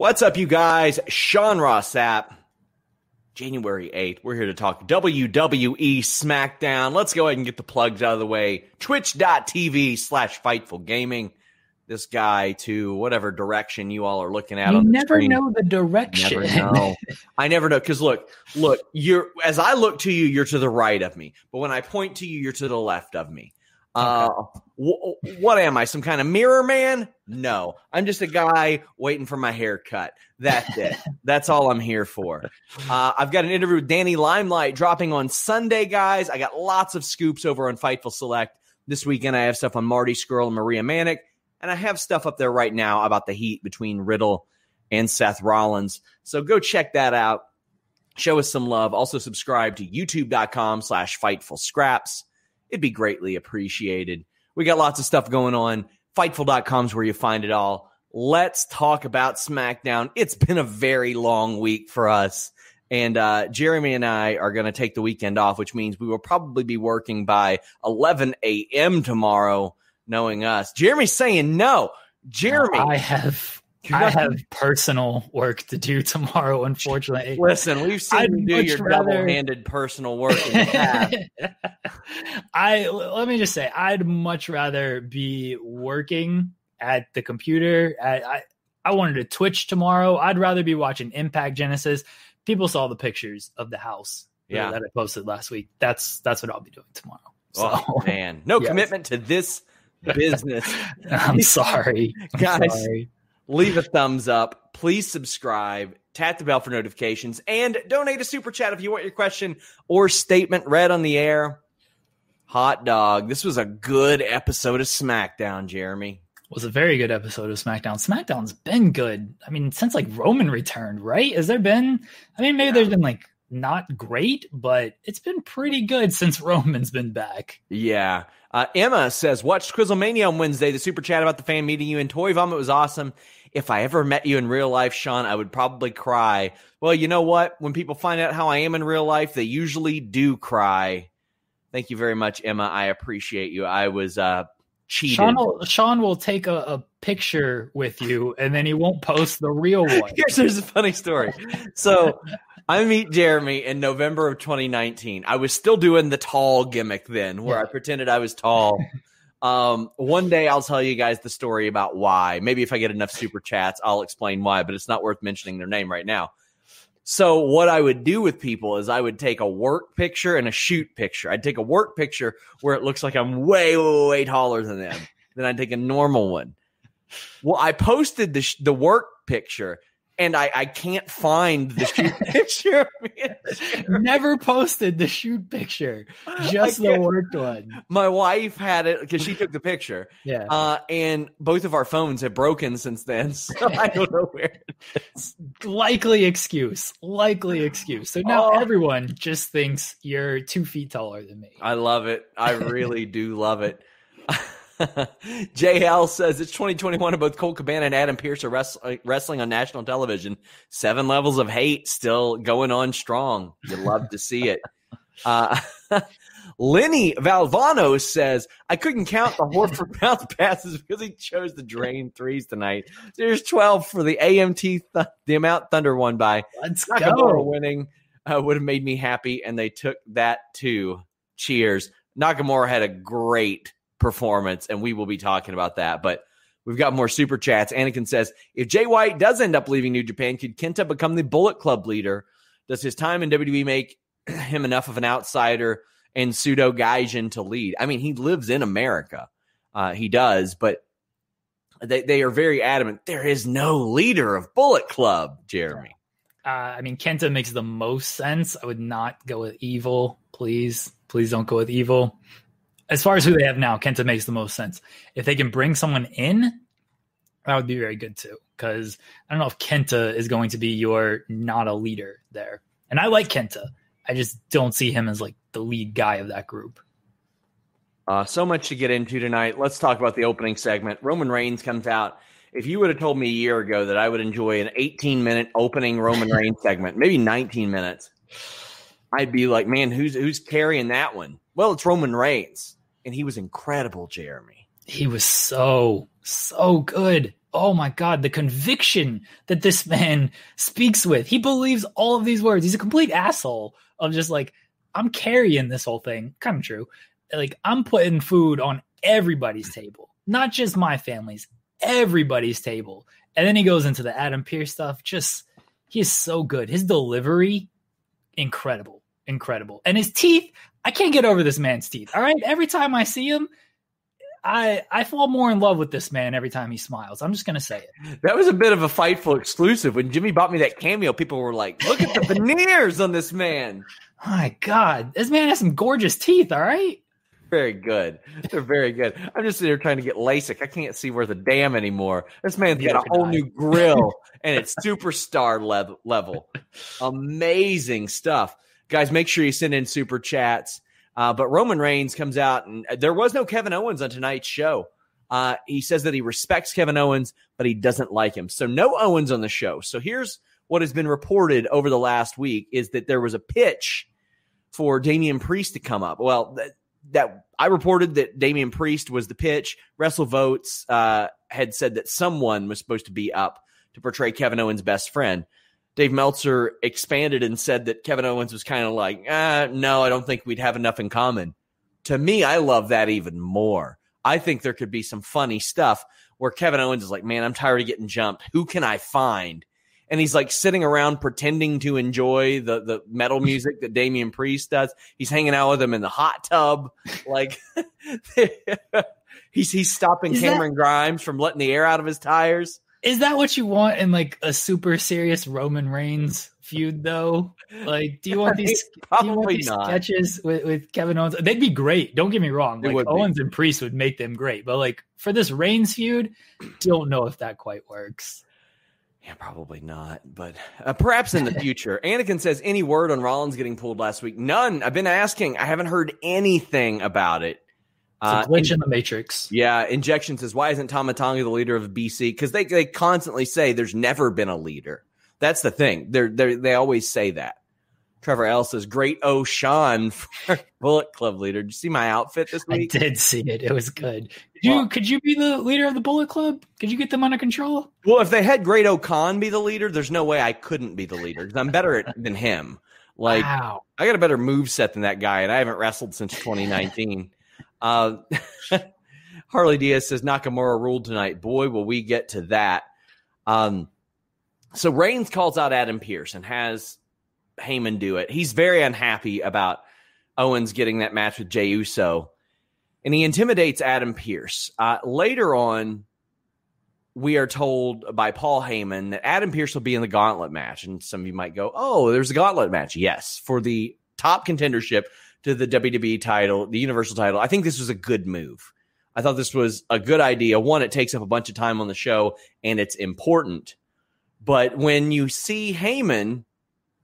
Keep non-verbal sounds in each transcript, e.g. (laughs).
What's up, you guys? Sean Ross Sapp, January 8th. We're here to talk WWE SmackDown. Let's go ahead and get the plugs out of the way. Twitch.tv slash Fightful Gaming. This guy to whatever direction you all are looking at. You on the never screen. know the direction. Never know. I never know because look, look, you're as I look to you, you're to the right of me, but when I point to you, you're to the left of me. Uh, wh- what am I? Some kind of mirror man? No, I'm just a guy waiting for my haircut. That's it. (laughs) That's all I'm here for. Uh, I've got an interview with Danny Limelight dropping on Sunday, guys. I got lots of scoops over on Fightful Select this weekend. I have stuff on Marty Scurll and Maria Manic, and I have stuff up there right now about the heat between Riddle and Seth Rollins. So go check that out. Show us some love. Also subscribe to youtube.com slash fightful scraps. It'd be greatly appreciated. We got lots of stuff going on. Fightful.com is where you find it all. Let's talk about SmackDown. It's been a very long week for us. And uh, Jeremy and I are going to take the weekend off, which means we will probably be working by 11 a.m. tomorrow, knowing us. Jeremy's saying no. Jeremy, I have I have personal work to do tomorrow, unfortunately. Listen, we've seen I'd you do your rather- double-handed personal work in the past. (laughs) I let me just say, I'd much rather be working at the computer. At, I I wanted to Twitch tomorrow. I'd rather be watching Impact Genesis. People saw the pictures of the house Yeah. that I posted last week. That's that's what I'll be doing tomorrow. So Oh man, no (laughs) Yes. commitment to this business. (laughs) I'm sorry, I'm Guys. sorry. Leave a thumbs up. Please subscribe. Tap the bell for notifications and donate a super chat if you want your question or statement read on the air. Hot dog. This was a good episode of SmackDown, Jeremy. was a very good episode of SmackDown. SmackDown's been good. I mean, since like Roman returned, right? Has there been? I mean, maybe there's been like not great, but it's been pretty good since (laughs) Roman's been back. Yeah. Uh, Emma says, watched Quizzlemania on Wednesday. The super chat about the fan meeting you and Toy Vomit was awesome. If I ever met you in real life, Sean, I would probably cry. Well, you know what? When people find out how I am in real life, they usually do cry. Thank you very much, Emma. I appreciate you. I was uh, cheated. Sean will, Sean will take a, a picture with you, and then he won't post the real one. (laughs) Here's, here's a funny story. So I meet Jeremy in November of 2019. I was still doing the tall gimmick then, where Yeah. I pretended I was tall. Um, one day I'll tell you guys the story about why. Maybe if I get enough super chats, I'll explain why, but it's not worth mentioning their name right now. So what I would do with people is I would take a work picture and a shoot picture. I'd take a work picture where it looks like I'm way, way, way taller than them. Then I'd take a normal one. Well, I posted the sh- the work picture, and I I can't find the shoot (laughs) picture. of me and Jeremy. Never posted the shoot picture, just the worked one. My wife had it because she took the picture, Yeah. uh, and both of our phones have broken since then. (laughs) So I don't know where. likely excuse. Likely excuse. So now Oh. everyone just thinks you're two feet taller than me. I love it. I really do love it. (laughs) (laughs) JL says it's 2021 and both Colt Cabana and Adam Pearce are uh, wrestling on national television. Seven levels of hate still going on strong. You love to see it. (laughs) Uh, (laughs) Lenny Valvano says, I couldn't count the Horford bounce passes because he chose to drain threes tonight. There's 12 for the AMT, th- the amount Thunder won by. Let's Nakamura go. winning uh, would have made me happy, and they took that too. Cheers. Nakamura had a great performance, and we will be talking about that. But we've got more super chats. Anakin says, if Jay White does end up leaving New Japan, could Kenta become the Bullet Club leader? Does his time in WWE make (clears throat) him enough of an outsider and pseudo Gaijin to lead? I mean, he lives in America. Uh, he does, but they, they are very adamant. There is no leader of Bullet Club, Jeremy. Uh, I mean, Kenta makes the most sense. I would not go with evil. Please, please don't go with evil as far as who they have now, Kenta makes the most sense. If they can bring someone in, that would be very good too. Because I don't know if Kenta is going to be your not a leader there. And I like Kenta. I just don't see him as like the lead guy of that group. Uh, so much to get into tonight. Let's talk about the opening segment. Roman Reigns comes out. If you would have told me a year ago that I would enjoy an 18 minute opening Roman (laughs) Reigns segment, maybe 19 minutes, I'd be like, man, who's who's carrying that one? Well, it's Roman Reigns and he was incredible, Jeremy. He was so so good. Oh my god, the conviction that this man speaks with. He believes all of these words. He's a complete asshole of just like I'm carrying this whole thing. Kind of true. Like I'm putting food on everybody's table, not just my family's, everybody's table. And then he goes into the Adam Pearce stuff. Just he's so good. His delivery, incredible, incredible. And his teeth, I can't get over this man's teeth. All right. Every time I see him, I I fall more in love with this man every time he smiles. I'm just gonna say it. That was a bit of a fightful exclusive. When Jimmy bought me that cameo, people were like, "Look at the (laughs) veneers on this man." My God, this man has some gorgeous teeth. All right. Very good. They're very good. I'm just here trying to get LASIK. I can't see worth a damn anymore. This man's got a whole new grill (laughs) and it's superstar level. level. Amazing stuff guys, make sure you send in super chats. Uh, but Roman Reigns comes out, and there was no Kevin Owens on tonight's show. Uh, he says that he respects Kevin Owens, but he doesn't like him. So no Owens on the show. So here's what has been reported over the last week: is that there was a pitch for Damian Priest to come up. Well, that, that I reported that Damian Priest was the pitch. WrestleVotes uh, had said that someone was supposed to be up to portray Kevin Owens' best friend. Dave Meltzer expanded and said that Kevin Owens was kind of like, ah, no, I don't think we'd have enough in common. To me, I love that even more. I think there could be some funny stuff where Kevin Owens is like, man, I'm tired of getting jumped. Who can I find? And he's like sitting around pretending to enjoy the the metal (laughs) music that Damian Priest does. He's hanging out with him in the hot tub. Like (laughs) he's he's stopping is Cameron that- Grimes from letting the air out of his tires. Is that what you want in like a super serious Roman Reigns feud though? Like, do you want (laughs) these, do you want these sketches with, with Kevin Owens? They'd be great. Don't get me wrong. Like Owens be. and Priest would make them great, but like for this Reigns feud, don't know if that quite works. Yeah, probably not, but uh, perhaps in the (laughs) future. Anakin says, any word on Rollins getting pulled last week? None. I've been asking. I haven't heard anything about it. Uh, glitch in, in, the matrix. Yeah, injection says, "Why isn't Tama Tonga the leader of BC?" Because they they constantly say there's never been a leader. That's the thing. They're they they always say that. Trevor L says, "Great O Sean for (laughs) Bullet Club leader." Did you see my outfit this week? I did see it. It was good. Could you well, could you be the leader of the Bullet Club? Could you get them under control? Well, if they had Great O Khan be the leader, there's no way I couldn't be the leader because I'm better at, (laughs) than him. Like wow. I got a better move set than that guy, and I haven't wrestled since 2019. Uh, (laughs) Harley Diaz says Nakamura ruled tonight. Boy, will we get to that. Um, so Reigns calls out Adam Pearce and has Heyman do it. He's very unhappy about Owens getting that match with Jey Uso, and he intimidates Adam Pearce. Uh, later on, we are told by Paul Heyman that Adam Pearce will be in the gauntlet match. And some of you might go, Oh, there's a gauntlet match. Yes, for the top contendership to the WWE title, the Universal title. I think this was a good move. I thought this was a good idea. One, it takes up a bunch of time on the show and it's important. But when you see Heyman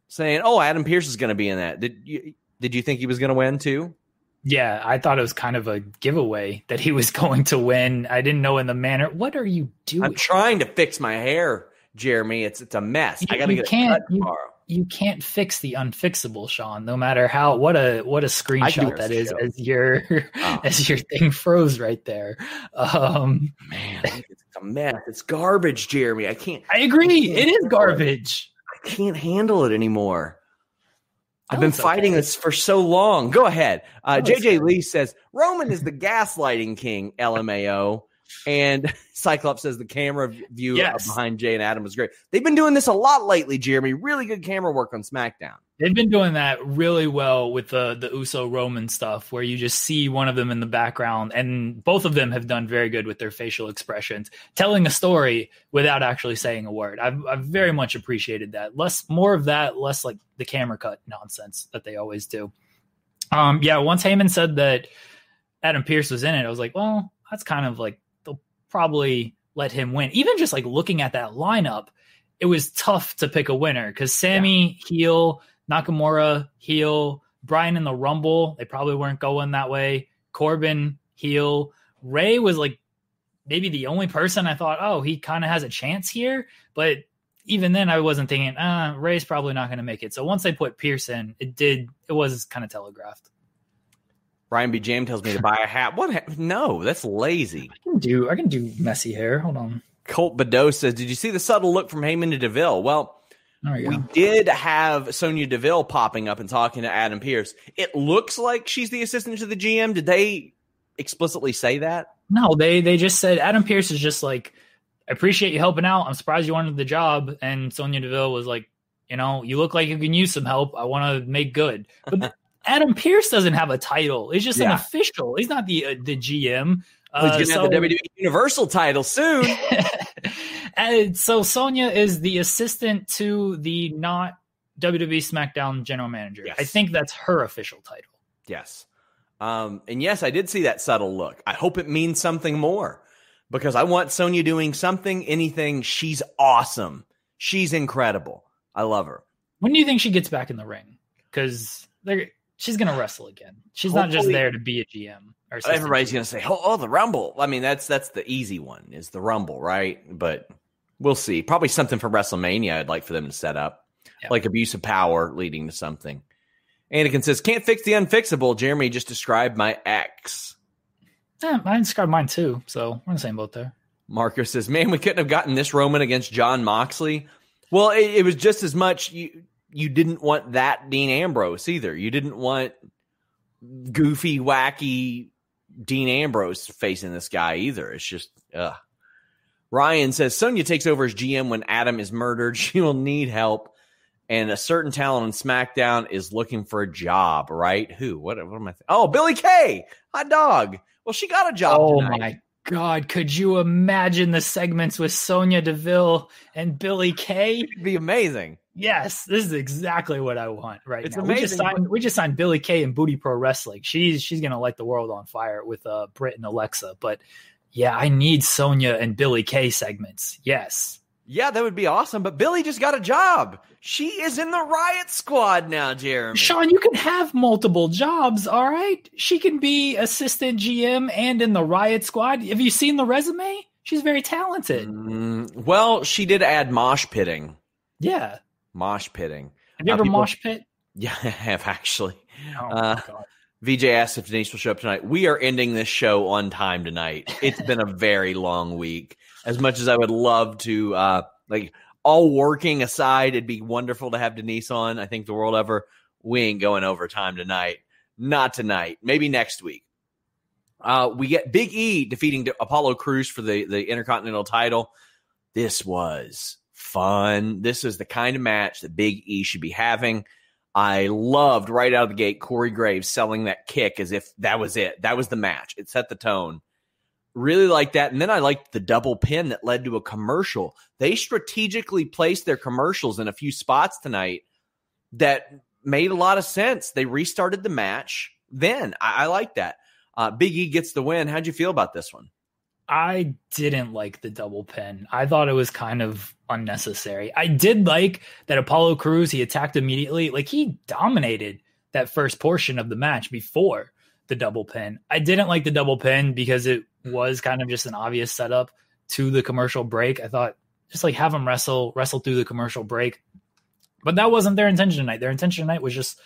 saying, "Oh, Adam Pearce is going to be in that," did you did you think he was going to win too? Yeah, I thought it was kind of a giveaway that he was (laughs) going to win. I didn't know in the manner. What are you doing? I'm trying to fix my hair, Jeremy. It's it's a mess. You, I gotta get can't, it you, tomorrow. you can't fix the unfixable, Sean. No matter how what a what a screenshot that is show. as your Oh. (laughs) as your thing froze right there. Um, Man, it's a mess. It's garbage, Jeremy. I can't I agree. It is garbage. I can't handle it anymore. I've been fighting okay. this for so long. Go ahead. Uh, JJ. Lee says Roman is the gaslighting king, LMAO. And (laughs) Cyclops says the camera view Yes. behind Jay and Adam was great. They've been doing this a lot lately, Jeremy. Really good camera work on SmackDown. They've been doing that really well with the the Uso Roman stuff, where you just see one of them in the background, and both of them have done very good with their facial expressions, telling a story without actually saying a word. I've I've very much appreciated that. Less more of that, less like the camera cut nonsense that they always do. Um, yeah, once Heyman said that Adam Pearce was in it, I was like, well, that's kind of like probably let him win. Even just like looking at that lineup, it was tough to pick a winner because Sammy heel, Nakamura heel, Brian in the Rumble, they probably weren't going that way. Corbin heel, Ray was like maybe the only person I thought, oh, he kind of has a chance here, but even then I wasn't thinking, uh, Ray's probably not going to make it. So once they put Pearson, it did, it was kind of telegraphed. Ryan B. Jam tells me to buy a hat. What? Ha- no, that's lazy. I can do, I can do messy hair. Hold on. Colt Badeau says, Did you see the subtle look from Heyman to DeVille? Well, oh, we go. did have Sonya Deville popping up and talking to Adam Pearce. It looks like she's the assistant to the GM. Did they explicitly say that? No, they they just said Adam Pearce is just like, I appreciate you helping out. I'm surprised you wanted the job. And Sonya Deville was like, you know, you look like you can use some help. I want to make good. But Adam Pearce doesn't have a title. He's just an official. He's not the uh, the GM. Uh, he's going to have the WWE Universal title soon. (laughs) and so Sonya is the assistant to the not WWE SmackDown general manager. Yes. I think that's her official title. yes. Um, and yes, I did see that subtle look. I hope it means something more because I want Sonya doing something, anything. She's awesome. She's incredible. I love her. When do you think she gets back in the ring? Because she's going to wrestle again. She's not just there to be a GM. Or Everybody's to say, oh, oh, the Rumble. I mean, that's that's the easy one is the Rumble, right? But we'll see. Probably something for WrestleMania I'd like for them to set up, Yeah. like abuse of power leading to something. Anakin says, can't fix the unfixable. Jeremy just described my ex. Yeah, I described mine too. So we're in the same boat there. Marco says, man, we couldn't have gotten this Roman against Jon Moxley. Well, it, it was just as much you you didn't want that Dean Ambrose either. You didn't want goofy, wacky Dean Ambrose facing this guy either. It's just ugh. Ryan says Sonya takes over as GM when Adam is murdered. (laughs) She will need help. And a certain talent on SmackDown is looking for a job, right? Who? What, what am I? Th- oh, Billie Kay, hot dog. Well, she got a job. Oh tonight. my god! Could you imagine the segments with Sonya Deville and Billie (sighs) Kay? It'd be amazing. Yes, this is exactly what I want right It's now. We just signed we just signed Billie Kay and Booty Pro Wrestling. She's she's gonna light the world on fire with uh Britt and Alexa. But yeah, I need Sonya and Billie Kay segments. Yes. Yeah, that would be awesome. But Billie just got a job. She is in the Riot Squad now, Jeremy. Sean, you can have multiple jobs, all right? She can be assistant GM and in the Riot Squad. Have you seen the resume? She's very talented. Mm, well, she did add mosh pitting. Yeah. Mosh pitting. Have you Uh, ever people- mosh pit? Yeah, (laughs) I have actually. Oh Uh, my god. VJ asked if Denise will show up tonight. We are ending this show on time tonight. It's been a very long week. As much as I would love to, uh, like, all working aside, it'd be wonderful to have Denise on. I think the world ever. We ain't going overtime tonight. Not tonight. Maybe next week. Uh, we get Big E defeating Apollo Crews for the, the Intercontinental title. This was fun. This is the kind of match that Big E should be having. I loved right out of the gate Corey Graves selling that kick as if that was it. That was the match. It set the tone. Really like that. And then I liked the double pin that led to a commercial. They strategically placed their commercials in a few spots tonight that made a lot of sense. They restarted the match. Then I, I like that. Uh, Big E gets the win. How'd you feel about this one? I didn't like the double pin. I thought it was kind of unnecessary. I did like that Apollo Crews, he attacked immediately. Like he dominated that first portion of the match before. the double pin. I didn't like the double pin because it was kind of just an obvious setup to the commercial break. I thought just like have them wrestle, wrestle through the commercial break. But that wasn't their intention tonight. Their intention tonight was just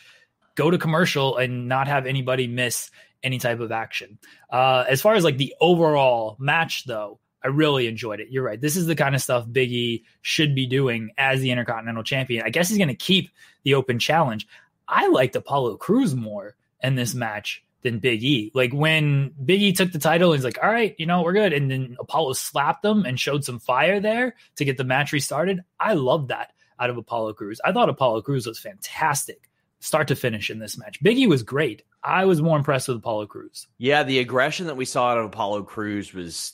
go to commercial and not have anybody miss any type of action. Uh, as far as like the overall match, though, I really enjoyed it. You're right. This is the kind of stuff Biggie should be doing as the Intercontinental Champion. I guess he's going to keep the open challenge. I liked Apollo Crews more in this match than Big E. Like when Big E took the title, he's like, all right, you know, we're good. And then Apollo slapped him and showed some fire there to get the match restarted. I love that out of Apollo Crews. I thought Apollo Crews was fantastic start to finish in this match. Biggie was great. I was more impressed with Apollo Crews. Yeah, the aggression that we saw out of Apollo Crews was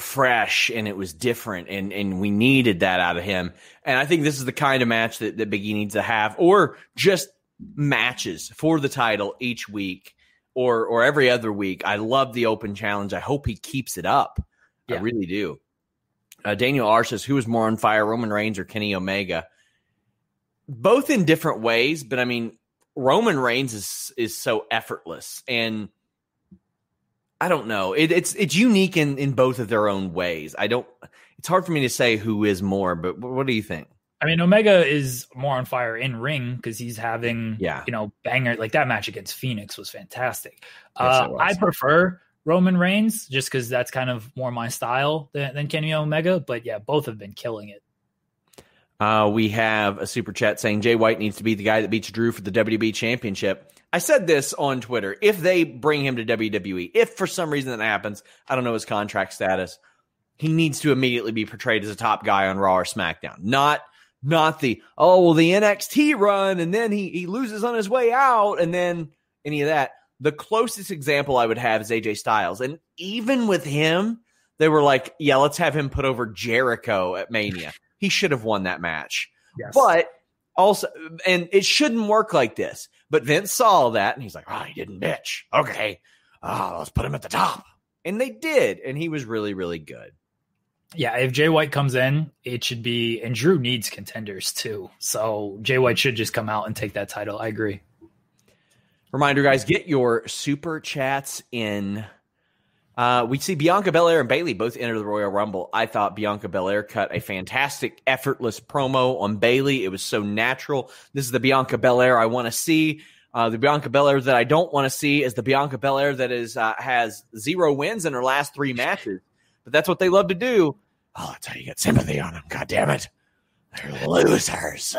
fresh and it was different and and we needed that out of him. And I think this is the kind of match that, that Biggie needs to have or just matches for the title each week or or every other week. I love the open challenge. I hope he keeps it up. Yeah. I really do. Uh, Daniel R says, "Who is more on fire, Roman Reigns or Kenny Omega?" Both in different ways, but I mean, Roman Reigns is is so effortless, and I don't know. It, it's it's unique in in both of their own ways. I don't. It's hard for me to say who is more, but what do you think? I mean, Omega is more on fire in ring because he's having, yeah. you know, banger like that match against Fénix was fantastic. Yes, uh, was. I prefer Roman Reigns just because that's kind of more my style than, than Kenny Omega. But yeah, both have been killing it. Uh, we have a super chat saying Jay White needs to be the guy that beats Drew for the WWE Championship. I said this on Twitter. If they bring him to WWE, if for some reason that happens, I don't know his contract status, he needs to immediately be portrayed as a top guy on Raw or SmackDown, not – not the oh well the NXT run and then he he loses on his way out and then any of that. The closest example I would have is AJ Styles, and even with him, they were like, yeah, let's have him put over Jericho at Mania. he should have won that match, yes. but also, and it shouldn't work like this. But Vince saw that and he's like, oh, he didn't bitch. Okay, oh, let's put him at the top, and they did, and he was really really good yeah, if Jay White comes in, it should be, and Drew needs contenders too. So Jay White should just come out and take that title. I agree. Reminder, guys, get your super chats in. Uh, we see Bianca Belair and Bayley both enter the Royal Rumble. I thought Bianca Belair cut a fantastic, effortless promo on Bayley. It was so natural. This is the Bianca Belair I want to see. Uh, the Bianca Belair that I don't want to see is the Bianca Belair that is uh, has zero wins in her last three matches but that's what they love to do. Oh, that's how you get sympathy on them. God damn it. They're losers.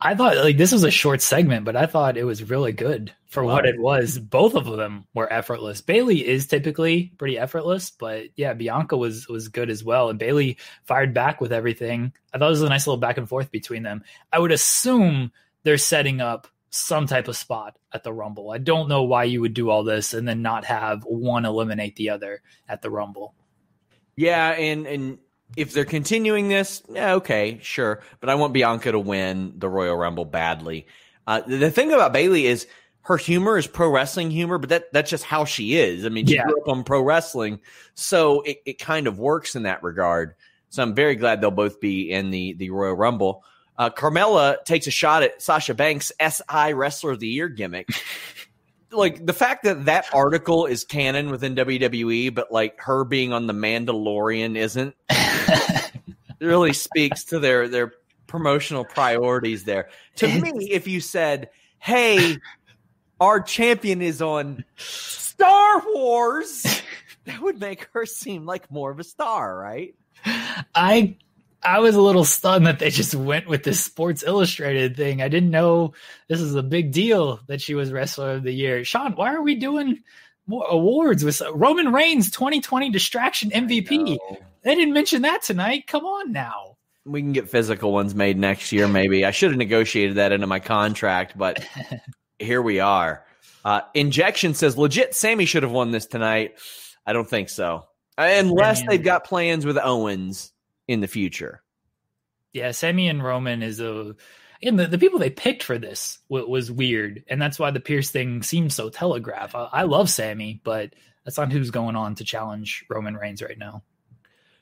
I thought like this was a short segment, but I thought it was really good for what it was. Both of them were effortless. Bayley is typically pretty effortless, but yeah, Bianca was was good as well. And Bayley fired back with everything. I thought it was a nice little back and forth between them. I would assume they're setting up some type of spot at the Rumble. I don't know why you would do all this and then not have one eliminate the other at the Rumble. Yeah, and and if they're continuing this, yeah, okay, sure. But I want Bianca to win the Royal Rumble badly. Uh, the thing about Bayley is her humor is pro wrestling humor, but that that's just how she is. I mean, she yeah. grew up on pro wrestling, so it, it kind of works in that regard. So I'm very glad they'll both be in the the Royal Rumble. Uh, Carmella takes a shot at Sasha Banks' SI Wrestler of the Year gimmick. (laughs) like the fact that that article is canon within WWE, but like her being on the Mandalorian isn't (laughs) (laughs) really speaks to their their promotional priorities there. To me, if you said, "Hey, our champion is on Star Wars," (laughs) that would make her seem like more of a star, right? I I was a little stunned that they just went with this Sports Illustrated thing. I didn't know this is a big deal that she was Wrestler of the Year. Sean, why are we doing more awards with Roman Reigns 2020 Distraction MVP? They didn't mention that tonight. Come on now. We can get physical ones made next year, maybe. I should have negotiated that into my contract, but (laughs) here we are. Uh, Injection says legit. Sammy should have won this tonight. I don't think so, unless they've got plans with Owens in the future. Yeah, Sammy and Roman is a and the, the people they picked for this w- was weird, and that's why the Pierce thing seems so telegraph. I, I love Sammy, but that's not who's going on to challenge Roman Reigns right now.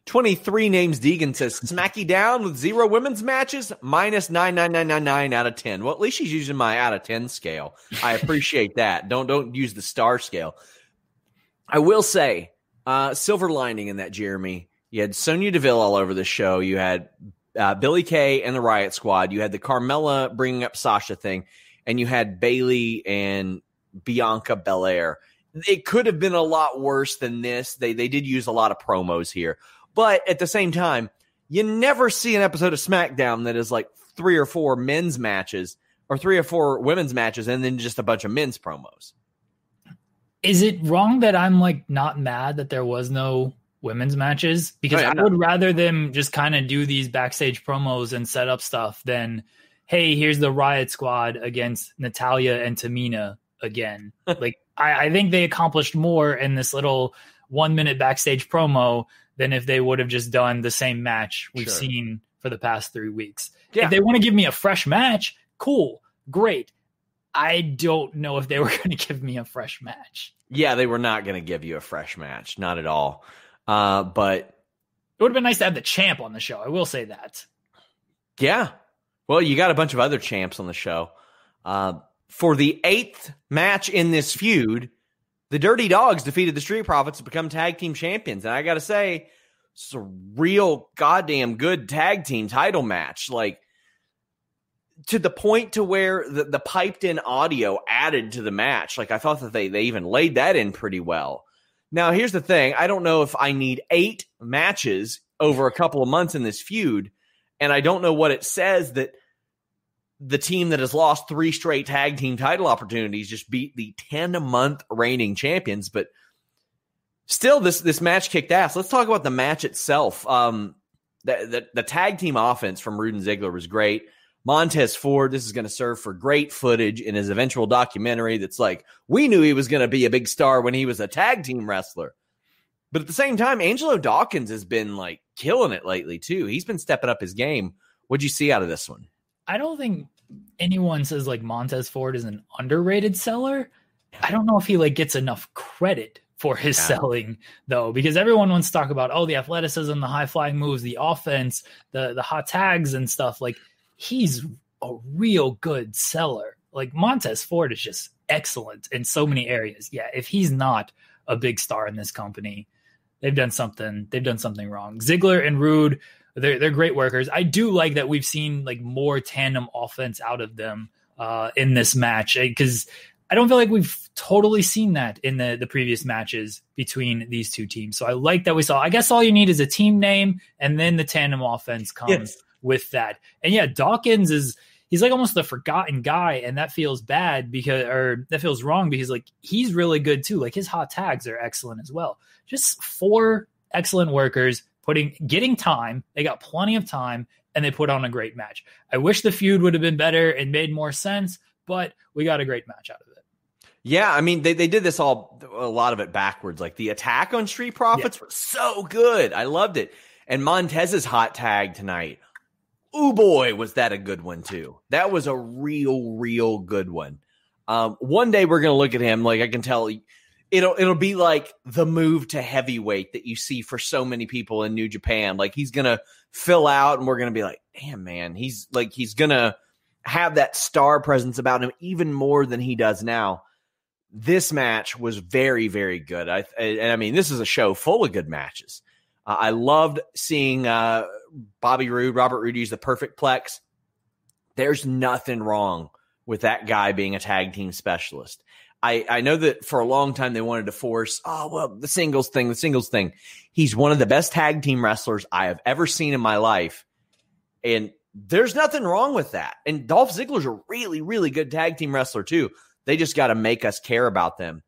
23 names Deegan says Smacky down with zero women's matches minus 99999 out of 10. Well, at least she's using my out of 10 scale. I appreciate that. (laughs) Don't don't use the star scale. I will say, uh, silver lining in that, Jeremy. You had Sonya Deville all over the show. You had uh, Billie Kay and the Riot Squad. You had the Carmella bringing up Sasha thing, and you had Bayley and Bianca Belair. It could have been a lot worse than this. They they did use a lot of promos here. But at the same time, you never see an episode of SmackDown that is like three or four men's matches or three or four women's matches and then just a bunch of men's promos. Is it wrong that I'm like not mad that there was no women's matches? Because I, I would rather them just kind of do these backstage promos and set up stuff than, hey, here's the Riot Squad against Natalya and Tamina again. (laughs) like I, I think they accomplished more in this little one minute backstage promo than if they would have just done the same match we've sure. seen for the past three weeks. Yeah. If they want to give me a fresh match, cool, great. I don't know if they (laughs) were going to give me a fresh match. Yeah, they were not going to give you a fresh match, not at all. Uh, but it would have been nice to have the champ on the show. I will say that. Yeah. Well, you got a bunch of other champs on the show. Uh, for the eighth match in this feud, the Dirty Dogs defeated the Street Profits to become tag team champions. And I got to say, it's a real goddamn good tag team title match. Like, to the point to where the, the piped in audio added to the match. Like, I thought that they, they even laid that in pretty well. Now, here's the thing I don't know if I need eight matches over a couple of months in this feud. And I don't know what it says that the team that has lost three straight tag team title opportunities just beat the 10 month reigning champions. But still, this this match kicked ass. Let's talk about the match itself. Um, the, the, the tag team offense from Roode and Ziggler was great. Montez Ford, this is going to serve for great footage in his eventual documentary that's like, we knew he was going to be a big star when he was a tag team wrestler. But at the same time, Angelo Dawkins has been like killing it lately, too. He's been stepping up his game. What'd you see out of this one? I don't think anyone says like Montez Ford is an underrated seller. I don't know if he like gets enough credit for his yeah. selling though, because everyone wants to talk about oh the athleticism, the high flying moves, the offense, the the hot tags and stuff. Like he's a real good seller. Like Montez Ford is just excellent in so many areas. Yeah, if he's not a big star in this company, they've done something. They've done something wrong. Ziggler and Roode they're they're great workers. I do like that we've seen like more tandem offense out of them uh, in this match because I don't feel like we've totally seen that in the the previous matches between these two teams. So I like that we saw. I guess all you need is a team name, and then the tandem offense comes yes. with that. And yeah, Dawkins is he's like almost the forgotten guy, and that feels bad because or that feels wrong because like he's really good too. Like his hot tags are excellent as well. Just four excellent workers putting getting time. They got plenty of time and they put on a great match. I wish the feud would have been better and made more sense, but we got a great match out of it. Yeah, I mean they, they did this all a lot of it backwards. Like the attack on Street Profits yeah. was so good. I loved it. And Montez's hot tag tonight. Oh boy, was that a good one too. That was a real, real good one. Um, one day we're gonna look at him like I can tell it'll it'll be like the move to heavyweight that you see for so many people in New Japan. Like he's gonna fill out, and we're gonna be like, damn man, he's like he's gonna have that star presence about him even more than he does now. This match was very very good. I and I mean this is a show full of good matches. Uh, I loved seeing uh, Bobby Roode, Robert Roode use the perfect plex. There's nothing wrong with that guy being a tag team specialist. I, I know that for a long time they wanted to force, oh, well, the singles thing, the singles thing. He's one of the best tag team wrestlers I have ever seen in my life. And there's nothing wrong with that. And Dolph Ziggler's a really, really good tag team wrestler, too. They just got to make us care about them.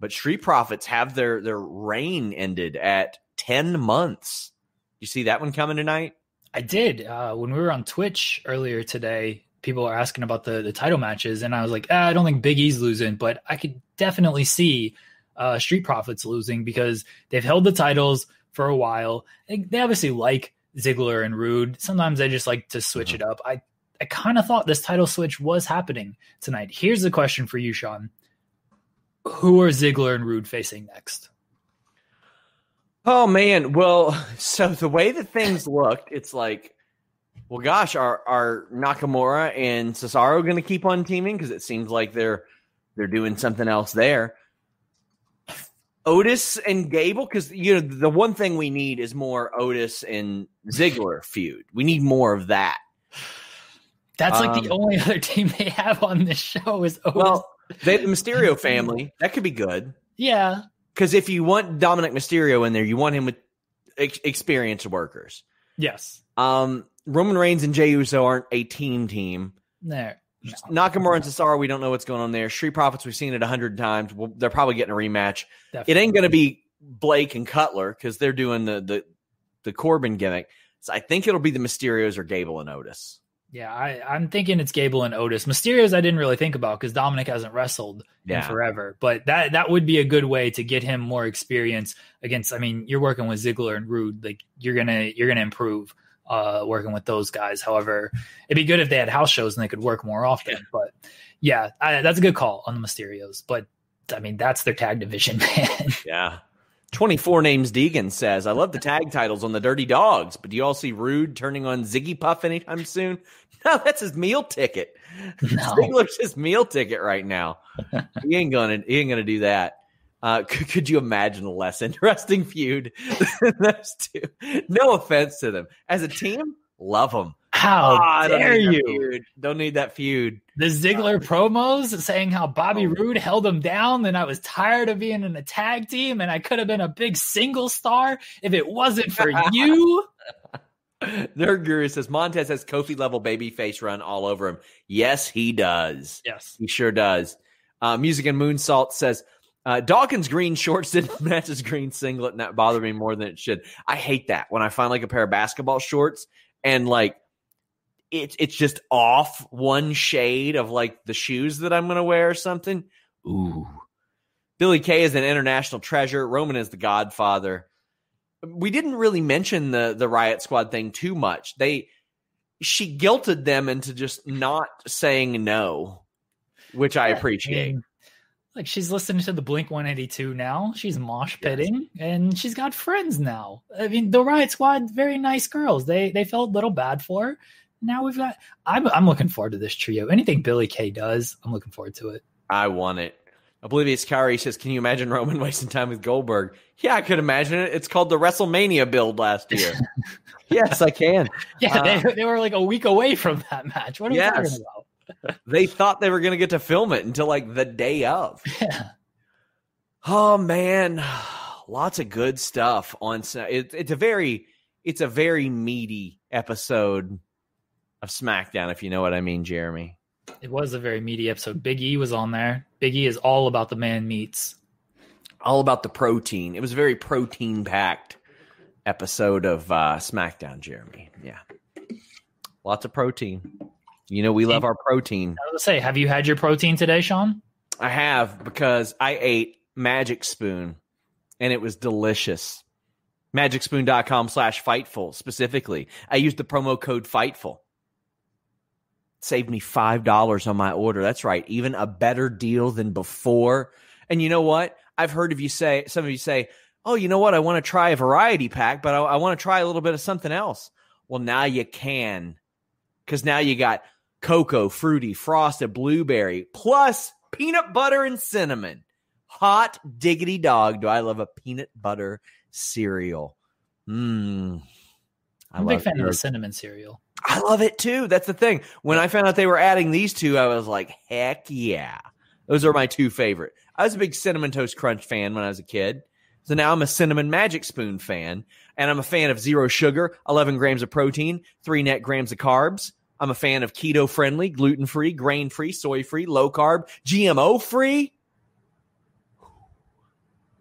But Street Profits have their, their reign ended at 10 months. You see that one coming tonight? I did. Uh, when we were on Twitch earlier today, people are asking about the the title matches, and I was like, ah, I don't think Big E's losing, but I could definitely see uh, Street Profits losing because they've held the titles for a while. They, they obviously like Ziggler and Roode. Sometimes they just like to switch mm-hmm. it up. I I kind of thought this title switch was happening tonight. Here's the question for you, Sean: Who are Ziggler and Roode facing next? Oh man, well, (laughs) so the way that things looked, it's like, well, gosh, are are Nakamura and Cesaro going to keep on teaming? Because it seems like they're they're doing something else there. Otis and Gable, because you know the one thing we need is more Otis and Ziggler feud. We need more of that. That's like um, the only other team they have on this show is Otis. Well, they the Mysterio family. That could be good. Yeah, because if you want Dominic Mysterio in there, you want him with ex- experienced workers. Yes. Um, Roman Reigns and Jey Uso aren't a team team. No. no. Nakamura and Cesaro, we don't know what's going on there. Street Profits, we've seen it a hundred times. Well, they're probably getting a rematch. Definitely. It ain't going to be Blake and Cutler because they're doing the the the Corbin gimmick. So I think it'll be the Mysterios or Gable and Otis. Yeah, I, am thinking it's Gable and Otis. Mysterios I didn't really think about because Dominic hasn't wrestled yeah. in forever. But that that would be a good way to get him more experience against. I mean, you're working with Ziggler and Roode, like you're gonna you're gonna improve uh, working with those guys. However, it'd be good if they had house shows and they could work more often. Yeah. But yeah, I, that's a good call on the Mysterios. But I mean, that's their tag division, (laughs) man. Yeah. 24 names Deegan says, I love the tag titles on the Dirty Dogs, but do you all see Roode turning on Ziggy Puff anytime soon? (laughs) No, that's his meal ticket. No. Ziggler's his meal ticket right now. (laughs) he ain't gonna he ain't gonna do that. Uh, (laughs) could, could, you imagine a less interesting feud (laughs) than those two? No offense to them. As a team, love them. How oh, dare you? Don't need that feud. The Ziggler uh, promos saying how Bobby oh. Roode held him down, and I was tired of being in a tag team, and I could have been a big single star if it wasn't for (laughs) you. Their guru says Montez has Kofi level baby face run all over him. Yes, he does. Yes, he sure does. Uh, Music and Moonsault says uh, Dawkins green shorts didn't (laughs) match his green singlet, and that bothered me more than it should. I hate that when I find like a pair of basketball shorts and like it's it's just off one shade of like the shoes that I'm gonna wear or something. Ooh. Billie Kay is an international treasure. Roman is the godfather. We didn't really mention the the Riot Squad thing too much. They she guilted them into just not saying no, which I appreciate. Like she's listening to the Blink 182 now. She's mosh pitting yes. and she's got friends now. I mean, the Riot Squad, very nice girls. They they felt a little bad for her now we've got. I'm I'm looking forward to this trio. Anything Billie Kay does, I'm looking forward to it. I want it. Oblivious Kyrie says, "Can you imagine Roman (laughs) wasting time with Goldberg?" Yeah, I could imagine it. It's called the WrestleMania build last year. (laughs) yes, I can. Yeah, uh, they, they were like a week away from that match. What are yes. talking about? They thought they were going to get to film it until like the day of. (laughs) Yeah. Oh man, (sighs) lots of good stuff on. It, it's a very, it's a very meaty episode of SmackDown, if you know what I mean, Jeremy. It was a very meaty episode. Big E was on there. Big E is all about the man meats. All about the protein. It was a very protein packed episode of uh, SmackDown, Jeremy. Yeah. Lots of protein. You know, we love our protein. I was say, have you had your protein today, Sean? I have because I ate Magic Spoon and it was delicious. MagicSpoon.com slash Fightful specifically. I used the promo code Fightful saved me $5 on my order. That's right. Even a better deal than before. And you know what? I've heard of you say, some of you say, oh, you know what? I want to try a variety pack, but I, I want to try a little bit of something else. Well, now you can because now you got cocoa, fruity, frosted, blueberry, plus peanut butter and cinnamon. Hot diggity dog. Do I love a peanut butter cereal? Mmm. I'm a big fan of the cinnamon cereal. I love it too. That's the thing. When I found out they were adding these two, I was like, heck yeah. Those are my two favorite. I was a big Cinnamon Toast Crunch fan when I was a kid. So now I'm a Cinnamon Magic Spoon fan. And I'm a fan of zero sugar, 11 grams of protein, three net grams of carbs. I'm a fan of keto friendly, gluten free, grain free, soy free, low carb, GMO free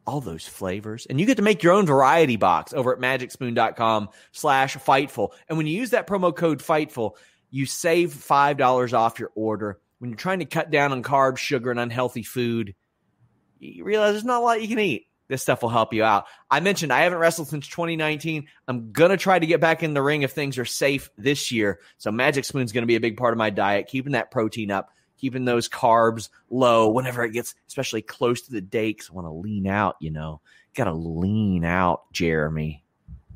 all those flavors. And you get to make your own variety box over at magicspoon.com slash fightful. And when you use that promo code fightful, you save $5 off your order. When you're trying to cut down on carbs, sugar, and unhealthy food, you realize there's not a lot you can eat. This stuff will help you out. I mentioned I haven't wrestled since 2019. I'm going to try to get back in the ring if things are safe this year. So Magic Spoon's going to be a big part of my diet, keeping that protein up keeping those carbs low whenever it gets especially close to the day because I want to lean out, you know, Gotta lean out, Jeremy.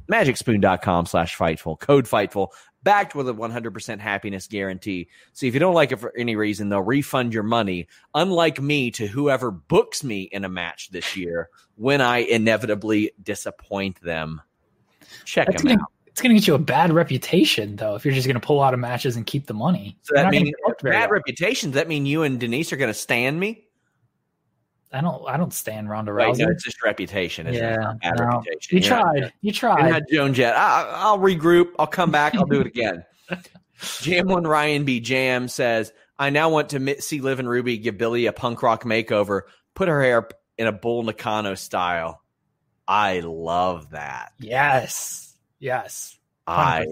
MagicSpoon.com slash Fightful. Code Fightful. Backed with a 100% happiness guarantee. So if you don't like it for any reason, they'll refund your money. Unlike me to whoever books me in a match this year when I inevitably disappoint them. Check That's them gonna, out. it's going to get you a bad reputation, though, if you're just going to pull out of matches and keep the money. So that You're not gonna means get booked very bad often. reputation. Does that mean you and Denise are going to stand me? I don't. I don't stand Ronda Wait, Rousey. no, it's just reputation. Isn't yeah, Bad no. reputation. You You're tried. You You're tried. not Joan Jett. I, I'll regroup. I'll come back. I'll do it (laughs) again. Jam one Ryan B. Jam says, I now want to see Liv and Ruby give Billie a punk rock makeover, put her hair in a bull Nakano style. I love that. Yes. Yes. I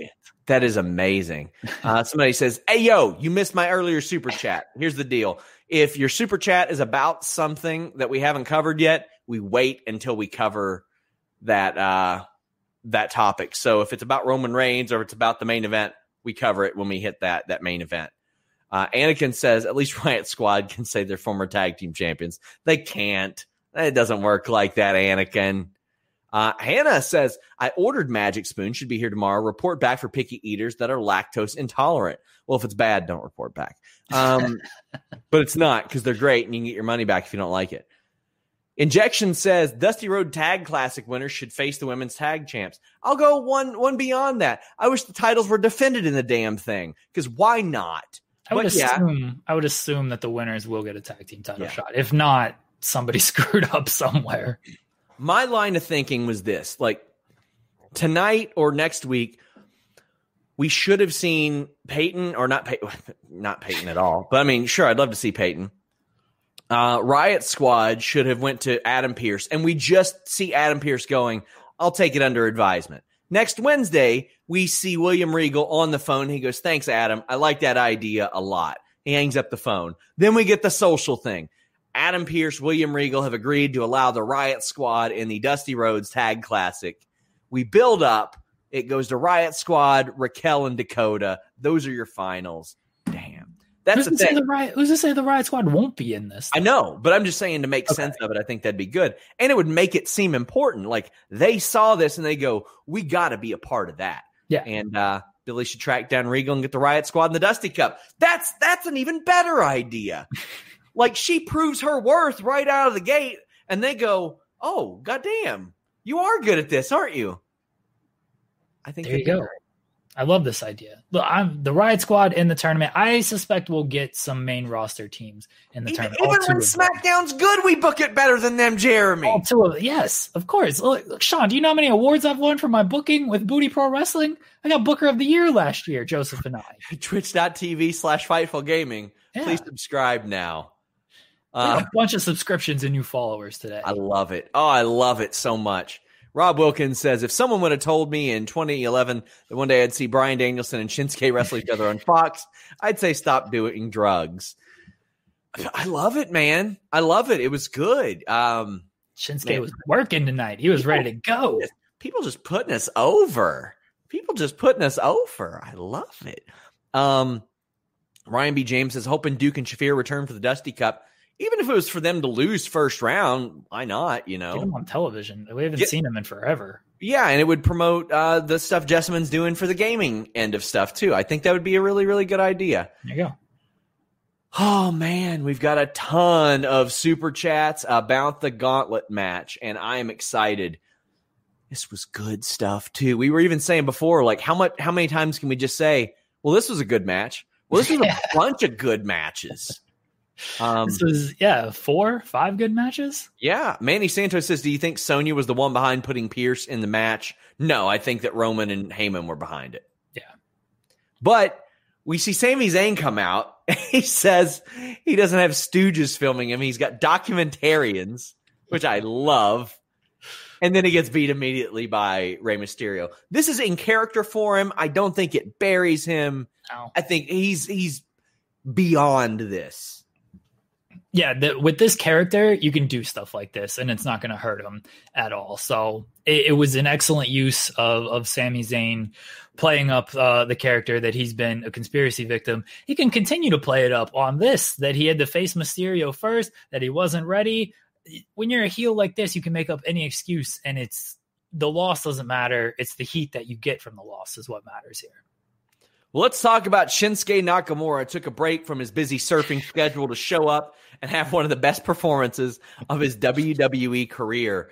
that is amazing. Uh, somebody says, "Hey yo, you missed my earlier super chat. Here's the deal: if your super chat is about something that we haven't covered yet, we wait until we cover that uh, that topic. So if it's about Roman Reigns or it's about the main event, we cover it when we hit that that main event." Uh, Anakin says, "At least (laughs) Riot Squad can say they're former tag team champions. They can't. It doesn't work like that, Anakin." Uh, Hannah says, I ordered Magic Spoon, should be here tomorrow. Report back for picky eaters that are lactose intolerant. Well, if it's bad, don't report back. Um, (laughs) but it's not because they're great and you can get your money back if you don't like it. Injection says Dusty Road Tag Classic winners should face the women's tag champs. I'll go one one beyond that. I wish the titles were defended in the damn thing because why not? I would But yeah. assume. I would assume that the winners will get a tag team title Yeah. shot. If not, somebody (laughs) screwed up somewhere. My line of thinking was this like tonight or next week we should have seen Peyton or not Peyton, (laughs) not Peyton at all. But I mean, sure, I'd love to see Peyton. Uh, Riot Squad should have went to Adam Pearce, and we just see Adam Pearce going. I'll take it under advisement. Next Wednesday, we see William Regal on the phone. He goes, "Thanks, Adam. I like that idea a lot." He hangs up the phone. Then we get the social thing. Adam Pearce, William Regal have agreed to allow the Riot Squad in the Dusty Rhodes Tag Classic. We build up. It goes to Riot Squad, Raquel, and Dakota. Those are your finals. Damn. That's who's the thing. the riot? Who's to say the riot squad won't be in this? I know, but I'm just saying to make Okay. sense of it, I think that'd be good. And it would make it seem important. Like they saw this and they go, we got to be a part of that. Yeah. And uh, Billie should track down Regal and get the Riot Squad in the Dusty Cup. That's that's an even better idea. (laughs) like she proves her worth right out of the gate, and they go, "Oh, goddamn, you are good at this, aren't you?" I think There you go. great. I love this idea. Look, I'm the riot squad in the tournament. I suspect we'll get some main roster teams in the Even, tournament. Even when of them. SmackDown's good, we book it better than them, Jeremy. All two of yes, of course. Look, look, Sean, do you know how many awards I've won for my booking with Booty Pro Wrestling? I got Booker of the Year last year, Joseph and I. (laughs) Twitch.tv slash Fightful Gaming. Yeah. Please subscribe now. Uh, a bunch of subscriptions and new followers today. I love it. Oh, I love it so much. Rob Wilkins says, if someone would have told me in 2011 that one day I'd see Bryan Danielson and Shinsuke wrestle each other on Fox, I'd say stop doing drugs. I love it, man. I love it. It was good. Um, Shinsuke Man. was working tonight. He was ready to go. people just putting us over. People just putting us over. I love it. Um, Ryan B. James says, hoping Duke and Shafir return for the Dusty Cup. Even if it was for them to lose first round, why not? You know, Get him on television. We haven't Get- seen him in forever. Yeah, and it would promote uh, the stuff Jessamyn's doing for the gaming end of stuff too. I think that would be a really, really good idea. There you go. Oh man, we've got a ton of super chats about the gauntlet match, and I am excited. This was good stuff too. We were even saying before, like how much, how many times can we just say, "Well, this was a good match." Well, this was a (laughs) bunch of good matches. Um, This was yeah, four, five good matches. Yeah. Manny Santos says, Do you think Sonya was the one behind putting Pearce in the match? No, I think that Roman and Heyman were behind it. Yeah. But we see Sami Zayn come out. (laughs) He says he doesn't have stooges filming him. He's got documentarians, which I love. And then he gets beat immediately by Rey Mysterio. This is in character for him. I don't think it buries him. No. I think he's he's beyond this. Yeah, the, with this character, you can do stuff like this, and it's not going to hurt him at all. So it, it was an excellent use of of Sami Zayn playing up uh, the character that he's been a conspiracy victim. He can continue to play it up on this that he had to face Mysterio first, that he wasn't ready. when you're a heel like this, you can make up any excuse, and it's the loss doesn't matter. It's the heat that you get from the loss is what matters here. Well, let's talk about Shinsuke Nakamura. Took a break from his busy surfing schedule to show up and have one of the best performances of his WWE career.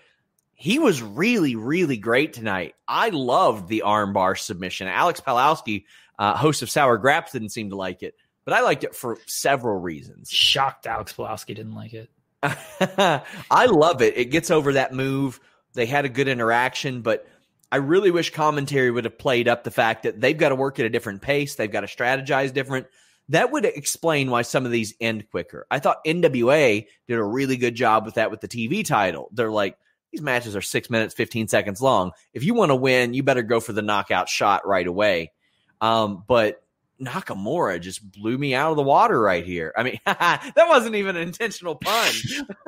He was really, really great tonight. I loved the armbar submission. Alex Palowski, uh, host of Sour Graps, didn't seem to like it, but I liked it for several reasons. Shocked Alex Palowski didn't like it. (laughs) I love it. It gets over that move. They had a good interaction, but I really wish commentary would have played up the fact that they've got to work at a different pace. They've got to strategize different. That would explain why some of these end quicker. I thought NWA did a really good job with that with the TV title. They're like, these matches are six minutes, 15 seconds long. If you want to win, you better go for the knockout shot right away. Um, but Nakamura just blew me out of the water right here. I mean, (laughs) that wasn't even an intentional pun. (laughs)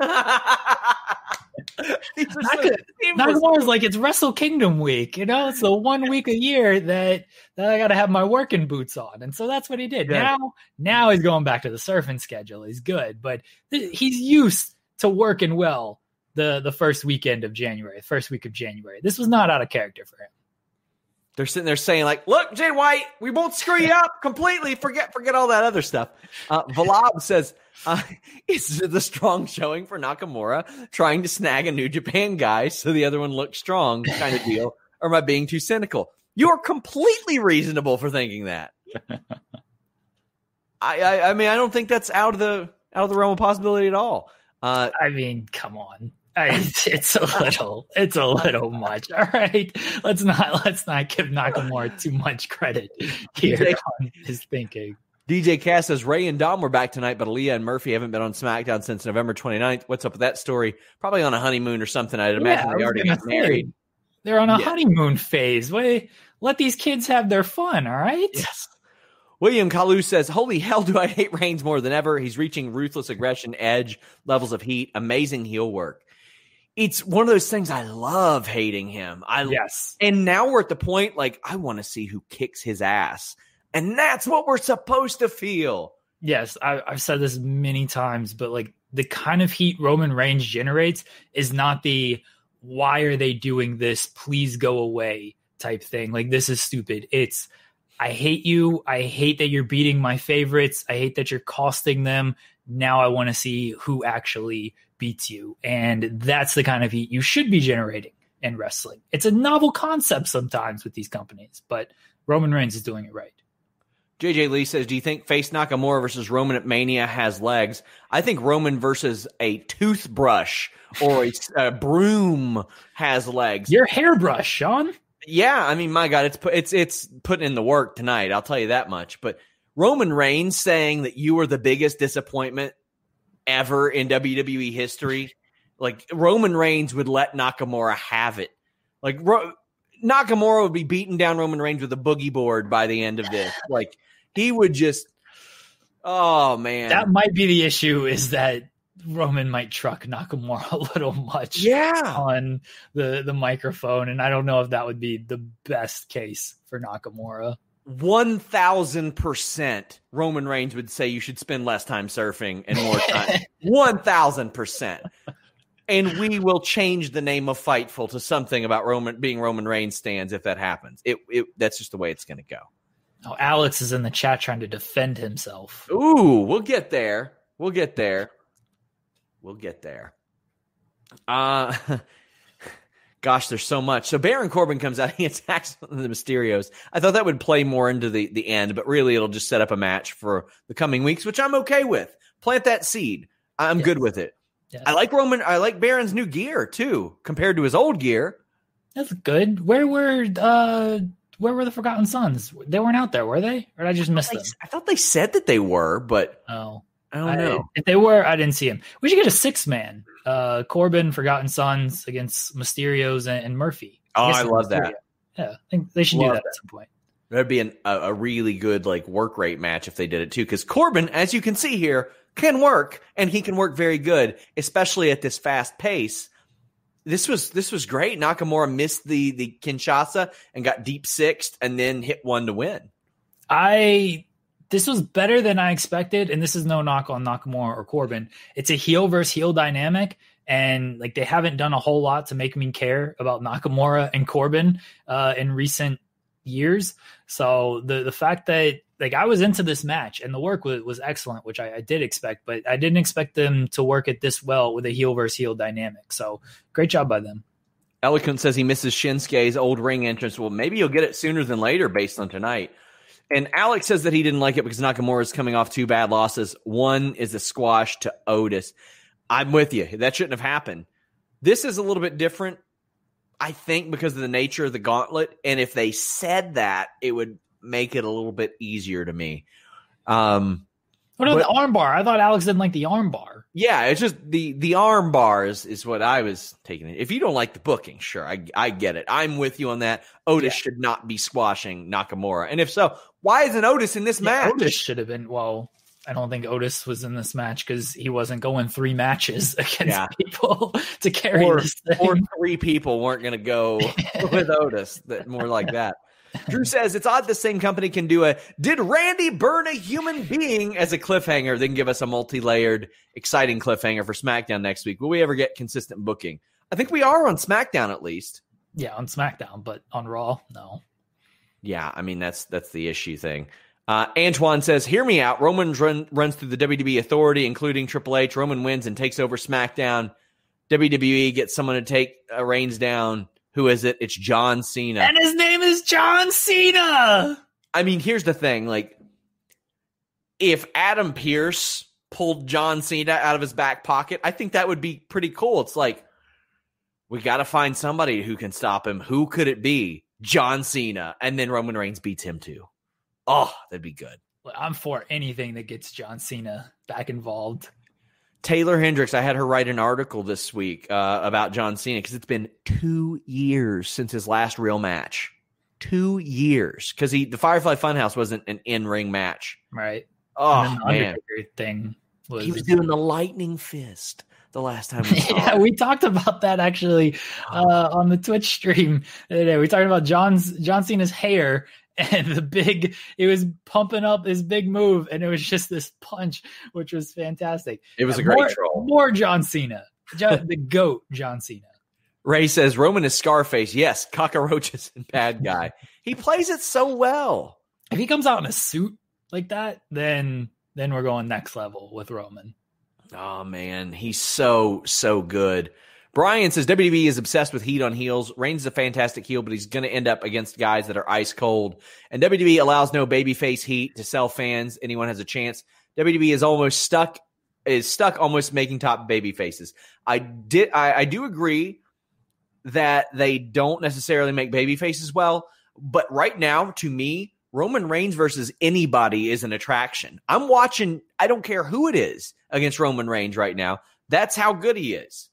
(laughs) Nakamura's like it's Wrestle Kingdom week, you know. It's the one week a year that that I got to have my working boots on, and so that's what he did. Yeah. Now, now he's going back to the surfing schedule. He's good, but th- he's used to working well the the first weekend of January, first week of January. This was not out of character for him. They're sitting there saying like, "Look, Jay White, we won't screw you up completely. Forget, forget all that other stuff." Uh, Valab (laughs) says, uh, "Is the strong showing for Nakamura trying to snag a New Japan guy so the other one looks strong, kind of deal, or am I being too cynical?" You're completely reasonable for thinking that. (laughs) I, I, I mean, I don't think that's out of the out of the realm of possibility at all. Uh, I mean, come on. It's a little it's a little much. All right. Let's not let's not give nakamura too much credit (laughs) here DJ, on his thinking. Dj cass says Rey and dom were back tonight but Aliyah and murphy haven't been on smackdown since november 29th. What's up with that story? Probably on a honeymoon or something i'd imagine yeah, they already got married. they're on a yeah. honeymoon phase. Wait, let these kids have their fun all right? Yes. William Kalu says, Holy hell, do I hate Reigns more than ever. He's reaching ruthless aggression, edge, levels of heat, amazing heel work it's one of those things I love hating him. I yes. And now we're at the point like I want to see who kicks his ass. And that's what we're supposed to feel. Yes, I, have said this many times, but like the kind of heat Roman Reigns generates is not the why are they doing this? Please go away type thing. Like this is stupid. It's I hate you. I hate that you're beating my favorites. I hate that you're costing them. Now I want to see who actually beats you. And that's the kind of heat you should be generating in wrestling. It's a novel concept sometimes with these companies, but Roman Reigns is doing it right. JJ Lee says, Do you think face Nakamura versus Roman at Mania has legs? I think Roman versus a toothbrush or a, (laughs) a broom has legs. Your hairbrush, Sean. Yeah, I mean, my God, it's it's it's putting in the work tonight. I'll tell you that much. But Roman Reigns saying that you were the biggest disappointment ever in WWE history. Like Roman Reigns would let Nakamura have it. Like Ro- Nakamura would be beating down Roman Reigns with a boogie board by the end of this. (laughs) Like he would just Oh man. That might be the issue is that Roman might truck Nakamura (laughs) a little much yeah. on the the microphone and I don't know if that would be the best case for Nakamura. 1000% Roman Reigns would say you should spend less time surfing and more time. (laughs) 1000%. And we will change the name of Fightful to something about Roman being Roman Reigns stands if that happens. It, it that's just the way it's going to go. Oh, Alex is in the chat trying to defend himself. Ooh, we'll get there. We'll get there. We'll get there. Uh (laughs) gosh, there's so much. So Baron Corbin comes out, (laughs) he attacks the Mysterios. I thought that would play more into the, the end, but really it'll just set up a match for the coming weeks, which I'm okay with. Plant that seed. I'm yes. good with it. Yes. I like Roman. I like Baron's new gear too, compared to his old gear. That's good. Where were uh where were the Forgotten Sons? They weren't out there, were they? Or did I just miss them? I thought they said that they were, but oh, I don't know. I, if they were, I didn't see him. We should get a six man uh, Corbin, Forgotten Sons against Mysterios and, and Murphy. Oh, I, I love Mysterio. that. Yeah, I think they should love do that, that, at some point. That'd be an, a, a, really good like work rate match if they did it too. Because Corbin, as you can see here, can work and he can work very good, especially at this fast pace. This was this was great. Nakamura missed the the Kinshasa and got deep sixth, and then hit one to win. I this was better than I expected, and this is no knock on Nakamura or Corbin. It's a heel versus heel dynamic, and like they haven't done a whole lot to make me care about Nakamura and Corbin uh, in recent years. So the the fact that like I was into this match and the work was, was excellent, which I, I did expect, but I didn't expect them to work it this well with a heel versus heel dynamic. So great job by them. Eloquent says he misses Shinsuke's old ring entrance. Well, maybe you'll get it sooner than later based on tonight. And Alex says that he didn't like it because Nakamura is coming off two bad losses. One is a squash to Otis. I'm with you. That shouldn't have happened. This is a little bit different, I think, because of the nature of the gauntlet. And if they said that, it would make it a little bit easier to me. Um, what about the armbar? I thought Alex didn't like the armbar. Yeah, it's just the the arm bars is what I was taking. It. If you don't like the booking, sure, I I get it. I'm with you on that. Otis yeah. should not be squashing Nakamura, and if so, why isn't Otis in this yeah, match? Otis should have been. Well, I don't think Otis was in this match because he wasn't going three matches (laughs) against yeah. people to carry or, this thing. Or three people weren't going to go (laughs) with Otis. That more like that. Drew says it's odd the same company can do a did Randy burn a human being as a cliffhanger, then give us a multi layered, exciting cliffhanger for SmackDown next week. Will we ever get consistent booking? I think we are on SmackDown at least. Yeah, on SmackDown, but on Raw, no. Yeah, I mean that's that's the issue thing. Uh, Antoine says, "Hear me out. Roman run, runs through the WWE authority, including Triple H. Roman wins and takes over SmackDown. WWE gets someone to take uh, reigns down. Who is it? It's John Cena. And his name is John Cena. I mean, here's the thing. Like, if Adam Pearce pulled John Cena out of his back pocket, I think that would be pretty cool. It's like, we got to find somebody who can stop him. Who could it be? John Cena. And then Roman Reigns beats him too. Oh, that'd be good. I'm for anything that gets John Cena back involved. Taylor Hendricks, I had her write an article this week uh, about John Cena because it's been two years since his last real match. Two years because he the Firefly Funhouse wasn't an in ring match, right? Oh man, thing was he was doing the lightning fist the last time. We (laughs) yeah, we talked about that actually uh, on the Twitch stream. (laughs) Today. We talked about John's John Cena's hair (laughs) and the big it was pumping up his big move and it was just this punch which was fantastic. It was a great more, troll. more john cena. The goat john cena. Ray says roman is scarface. Yes cockroaches and bad guy. He plays it so well. If he comes out in a suit like that then then we're going next level with roman oh man he's so so good Brian says WWE is obsessed with heat on heels. Reigns is a fantastic heel, but he's going to end up against guys that are ice cold. And WWE allows no babyface heat to sell fans. Anyone has a chance. WWE is almost stuck is stuck almost making top baby faces. I did I, I do agree that they don't necessarily make baby faces well, but right now, to me, Roman Reigns versus anybody is an attraction. I'm watching, I don't care who it is against Roman Reigns right now. That's how good he is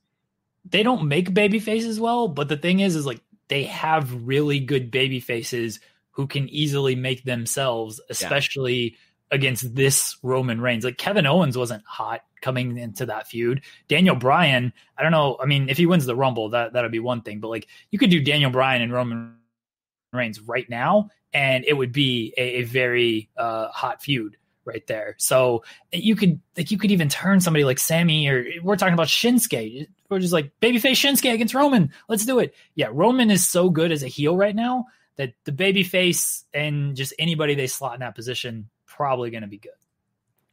they don't make baby faces well, but the thing is, is like they have really good baby faces who can easily make themselves, especially yeah. against this Roman Reigns. Like Kevin Owens wasn't hot coming into that feud. Daniel Bryan, I don't know. I mean, if he wins the Rumble, that that'll be one thing. But like you could do Daniel Bryan and Roman Reigns right now, and it would be a, a very uh, hot feud right there. So you could like you could even turn somebody like Sami or we're talking about Shinsuke. We're just like babyface Shinsuke against Roman. Let's do it. Yeah, Roman is so good as a heel right now that the babyface and just anybody they slot in that position probably going to be good.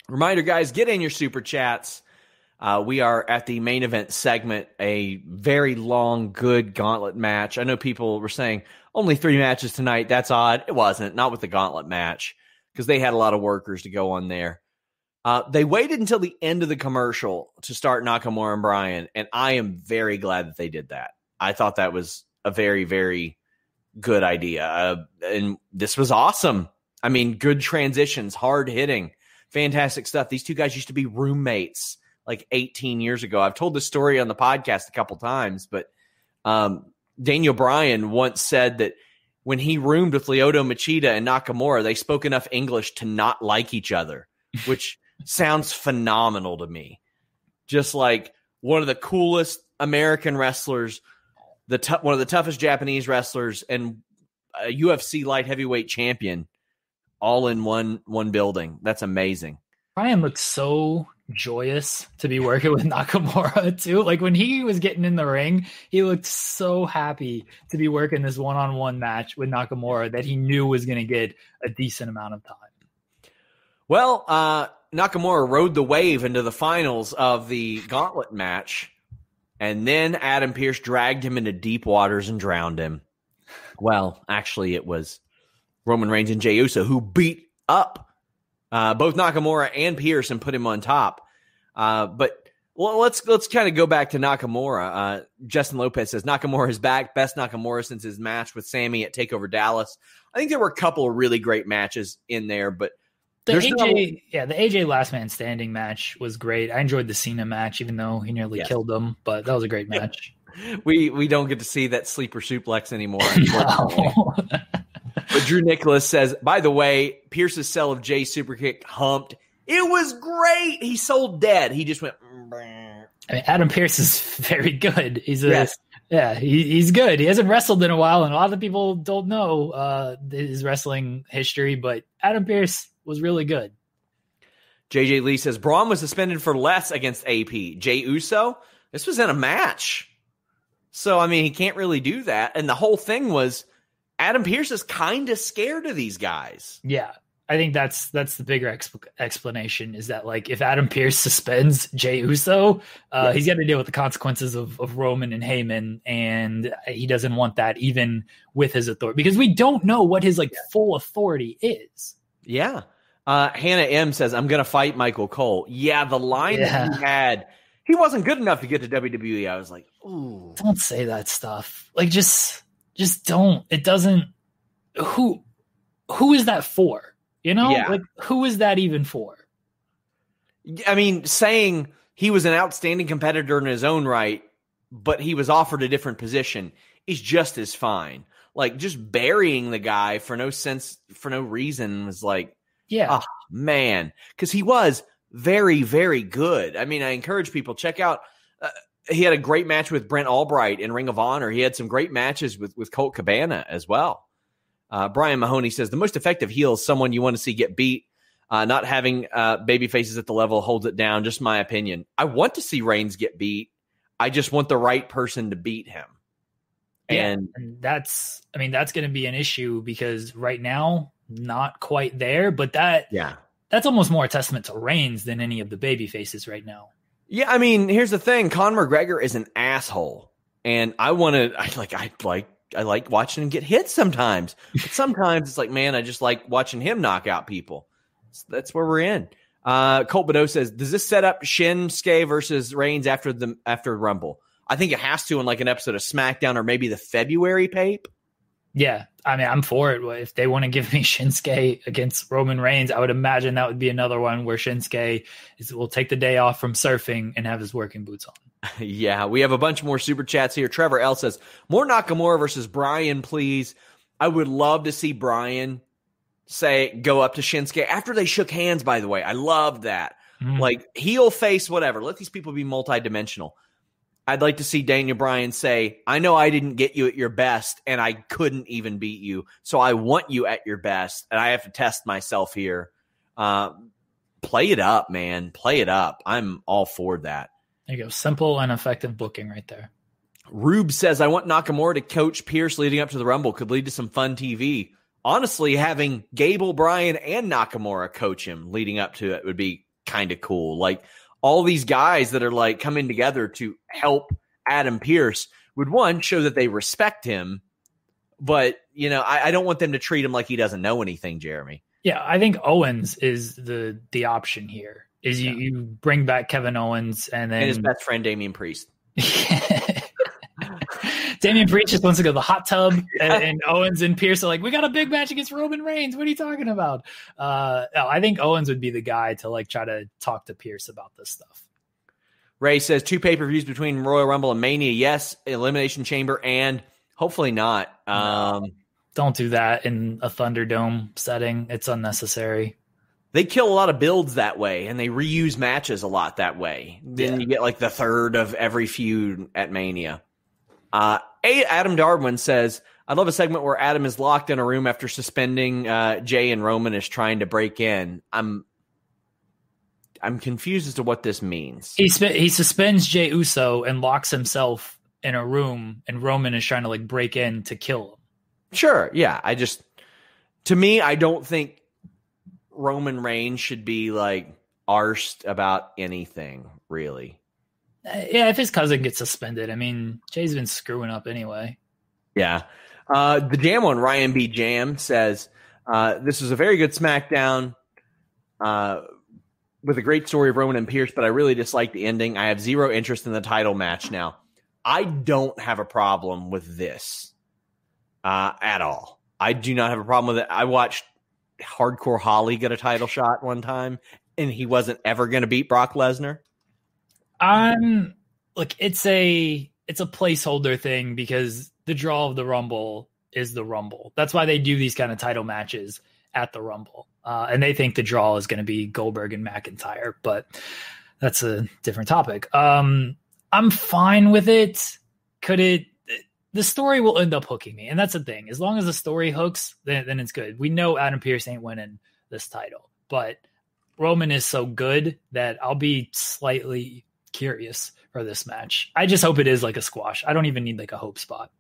Reminder, guys, get in your super chats. Uh, we are at the main event segment, a very long, good gauntlet match. I know people were saying only three matches tonight. That's odd. It wasn't, not with the gauntlet match because they had a lot of workers to go on there. Uh, they waited until the end of the commercial to start Nakamura and Bryan, and I am very glad that they did that. I thought that was a very, very good idea. Uh, and this was awesome. I mean, good transitions, hard hitting, fantastic stuff. These two guys used to be roommates like 18 years ago. I've told this story on the podcast a couple times, but um, Daniel Bryan once said that when he roomed with Lyoto Machida and Nakamura, they spoke enough English to not like each other, (laughs) which sounds phenomenal to me. Just like one of the coolest American wrestlers, the t- one of the toughest Japanese wrestlers, and a UFC light heavyweight champion, all in one one building. That's amazing. Bryan looks so joyous to be working with (laughs) Nakamura too. Like when he was getting in the ring, he looked so happy to be working this one-on-one match with Nakamura that he knew was going to get a decent amount of time. Well, uh, Nakamura rode the wave into the finals of the gauntlet match, and then Adam Pearce dragged him into deep waters and drowned him. Well, actually, it was Roman Reigns and Jey Uso who beat up uh, both Nakamura and Pearce and put him on top. Uh, but well, let's let's kind of go back to Nakamura. Uh, Justin Lopez says Nakamura is back, best Nakamura since his match with Sami at Takeover Dallas. I think there were a couple of really great matches in there, but the AJ, no... yeah, the AJ Last Man Standing match was great. I enjoyed the Cena match, even though he nearly yes. killed him, but that was a great match. (laughs) we we don't get to see that sleeper suplex anymore. (laughs) (laughs) but Drew Nicholas says, by the way, Pearce's sell of Jey Superkick humped. It was great. He sold dead. He just went. I mean, Adam Pearce is (laughs) very good. He's a yes. yeah, he, he's good. He hasn't wrestled in a while, and a lot of people don't know uh, his wrestling history. But Adam Pearce was really good. JJ Lee says Braun was suspended for less against AP. Jey Uso, this was in a match. So, I mean, he can't really do that. And the whole thing was Adam Pearce is kind of scared of these guys. Yeah. I think that's that's the bigger exp- explanation is that like if Adam Pearce suspends Jey Uso, uh, yes. he's got to deal with the consequences of, of Roman and Heyman, and he doesn't want that even with his authority because we don't know what his like yeah. full authority is. Yeah, uh, Hannah M says, I'm going to fight Michael Cole. Yeah, the line yeah. that he had, he wasn't good enough to get to WWE. I was like, ooh. Don't say that stuff. Like, just, just don't. It doesn't. Who, who is that for? You know, yeah. like, who is that even for? I mean, saying he was an outstanding competitor in his own right, but he was offered a different position is just as fine. Like, just burying the guy for no sense, for no reason was like, yeah. Oh, man. Because he was very, very good. I mean, I encourage people check out. He had a great match with Brent Albright in Ring of Honor. He had some great matches with with Colt Cabana as well. Uh, Brian Mahoney says the most effective heel is someone you want to see get beat. Uh, not having uh, baby faces at the level holds it down. Just my opinion. I want to see Reigns get beat. I just want the right person to beat him. Yeah, and, and that's, I mean, that's going to be an issue because right now not quite there, but that yeah, that's almost more a testament to Reigns than any of the baby faces right now. Yeah, I mean, here's the thing: Conor McGregor is an asshole, and I want to. I like. I like. I like watching him get hit sometimes, but sometimes it's like, man, I just like watching him knock out people. So that's where we're in. Uh, Colt Badeau says, does this set up Shinsuke versus Reigns after the after Rumble? I think it has to in like an episode of SmackDown or maybe the February Pape. Yeah, I mean, I'm for it. If they want to give me (laughs) Shinsuke against Roman Reigns, I would imagine that would be another one where Shinsuke is, will take the day off from surfing and have his working boots on. (laughs) Yeah, we have a bunch more super chats here. Trevor L says, More Nakamura versus Bryan, please. I would love to see Bryan say, go up to Shinsuke after they shook hands, by the way. I love that. Mm. Like, heel face, whatever. Let these people be multidimensional. I'd like to see Daniel Bryan say, I know I didn't get you at your best and I couldn't even beat you. So I want you at your best and I have to test myself here. Uh, play it up, man. Play it up. I'm all for that. There you go. Simple and effective booking right there. Rube says, I want Nakamura to coach Pearce leading up to the Rumble. Could lead to some fun TV. Honestly, having Gable, Bryan, and Nakamura coach him leading up to it would be kind of cool. Like, all these guys that are like coming together to help Adam Pearce would one show that they respect him, but you know, I, I, don't want them to treat him like he doesn't know anything, Jeremy. Yeah, I think Owens is the the option here. Is you, yeah. you bring back Kevin Owens and then and his best friend Damian Priest. (laughs) Damian Priest just wants to go to the hot tub, (laughs) and, and, Owens and Pearce are like, "We got a big match against Roman Reigns. What are you talking about?" Uh, I think Owens would be the guy to like try to talk to Pearce about this stuff. Ray says two pay per views between Royal Rumble and Mania. Yes, Elimination Chamber, and hopefully not. Um, don't do that in a Thunderdome setting. It's unnecessary. They kill a lot of builds that way, and they reuse matches a lot that way. Then yeah. you get like the third of every feud at Mania. Uh, a Adam Darwin says, "I love a segment where Adam is locked in a room after suspending uh, Jey and Roman is trying to break in." I'm, I'm confused as to what this means. He sp- he suspends Jey Uso and locks himself in a room, and Roman is trying to like break in to kill him. Sure, yeah. I just to me, I don't think Roman Reigns should be like arsed about anything, really. Yeah, if his cousin gets suspended, I mean, Jey's been screwing up anyway. Yeah. Uh, the Jam on Ryan B. Jam says uh, this was a very good SmackDown uh, with a great story of Roman and Pearce, but I really dislike the ending. I have zero interest in the title match now. I don't have a problem with this uh, at all. I do not have a problem with it. I watched Hardcore Holly get a title shot one time, and he wasn't ever going to beat Brock Lesnar. I'm look, it's a it's a placeholder thing because the draw of the Rumble is the Rumble. That's why they do these kind of title matches at the Rumble. Uh, and they think the draw is going to be Goldberg and McIntyre, but that's a different topic. Um, I'm fine with it. Could it? The story will end up hooking me, and that's the thing. As long as the story hooks, then, then it's good. We know Adam Pearce ain't winning this title, but Roman is so good that I'll be slightly curious for this match. I just hope it is like a squash. I don't even need like a hope spot.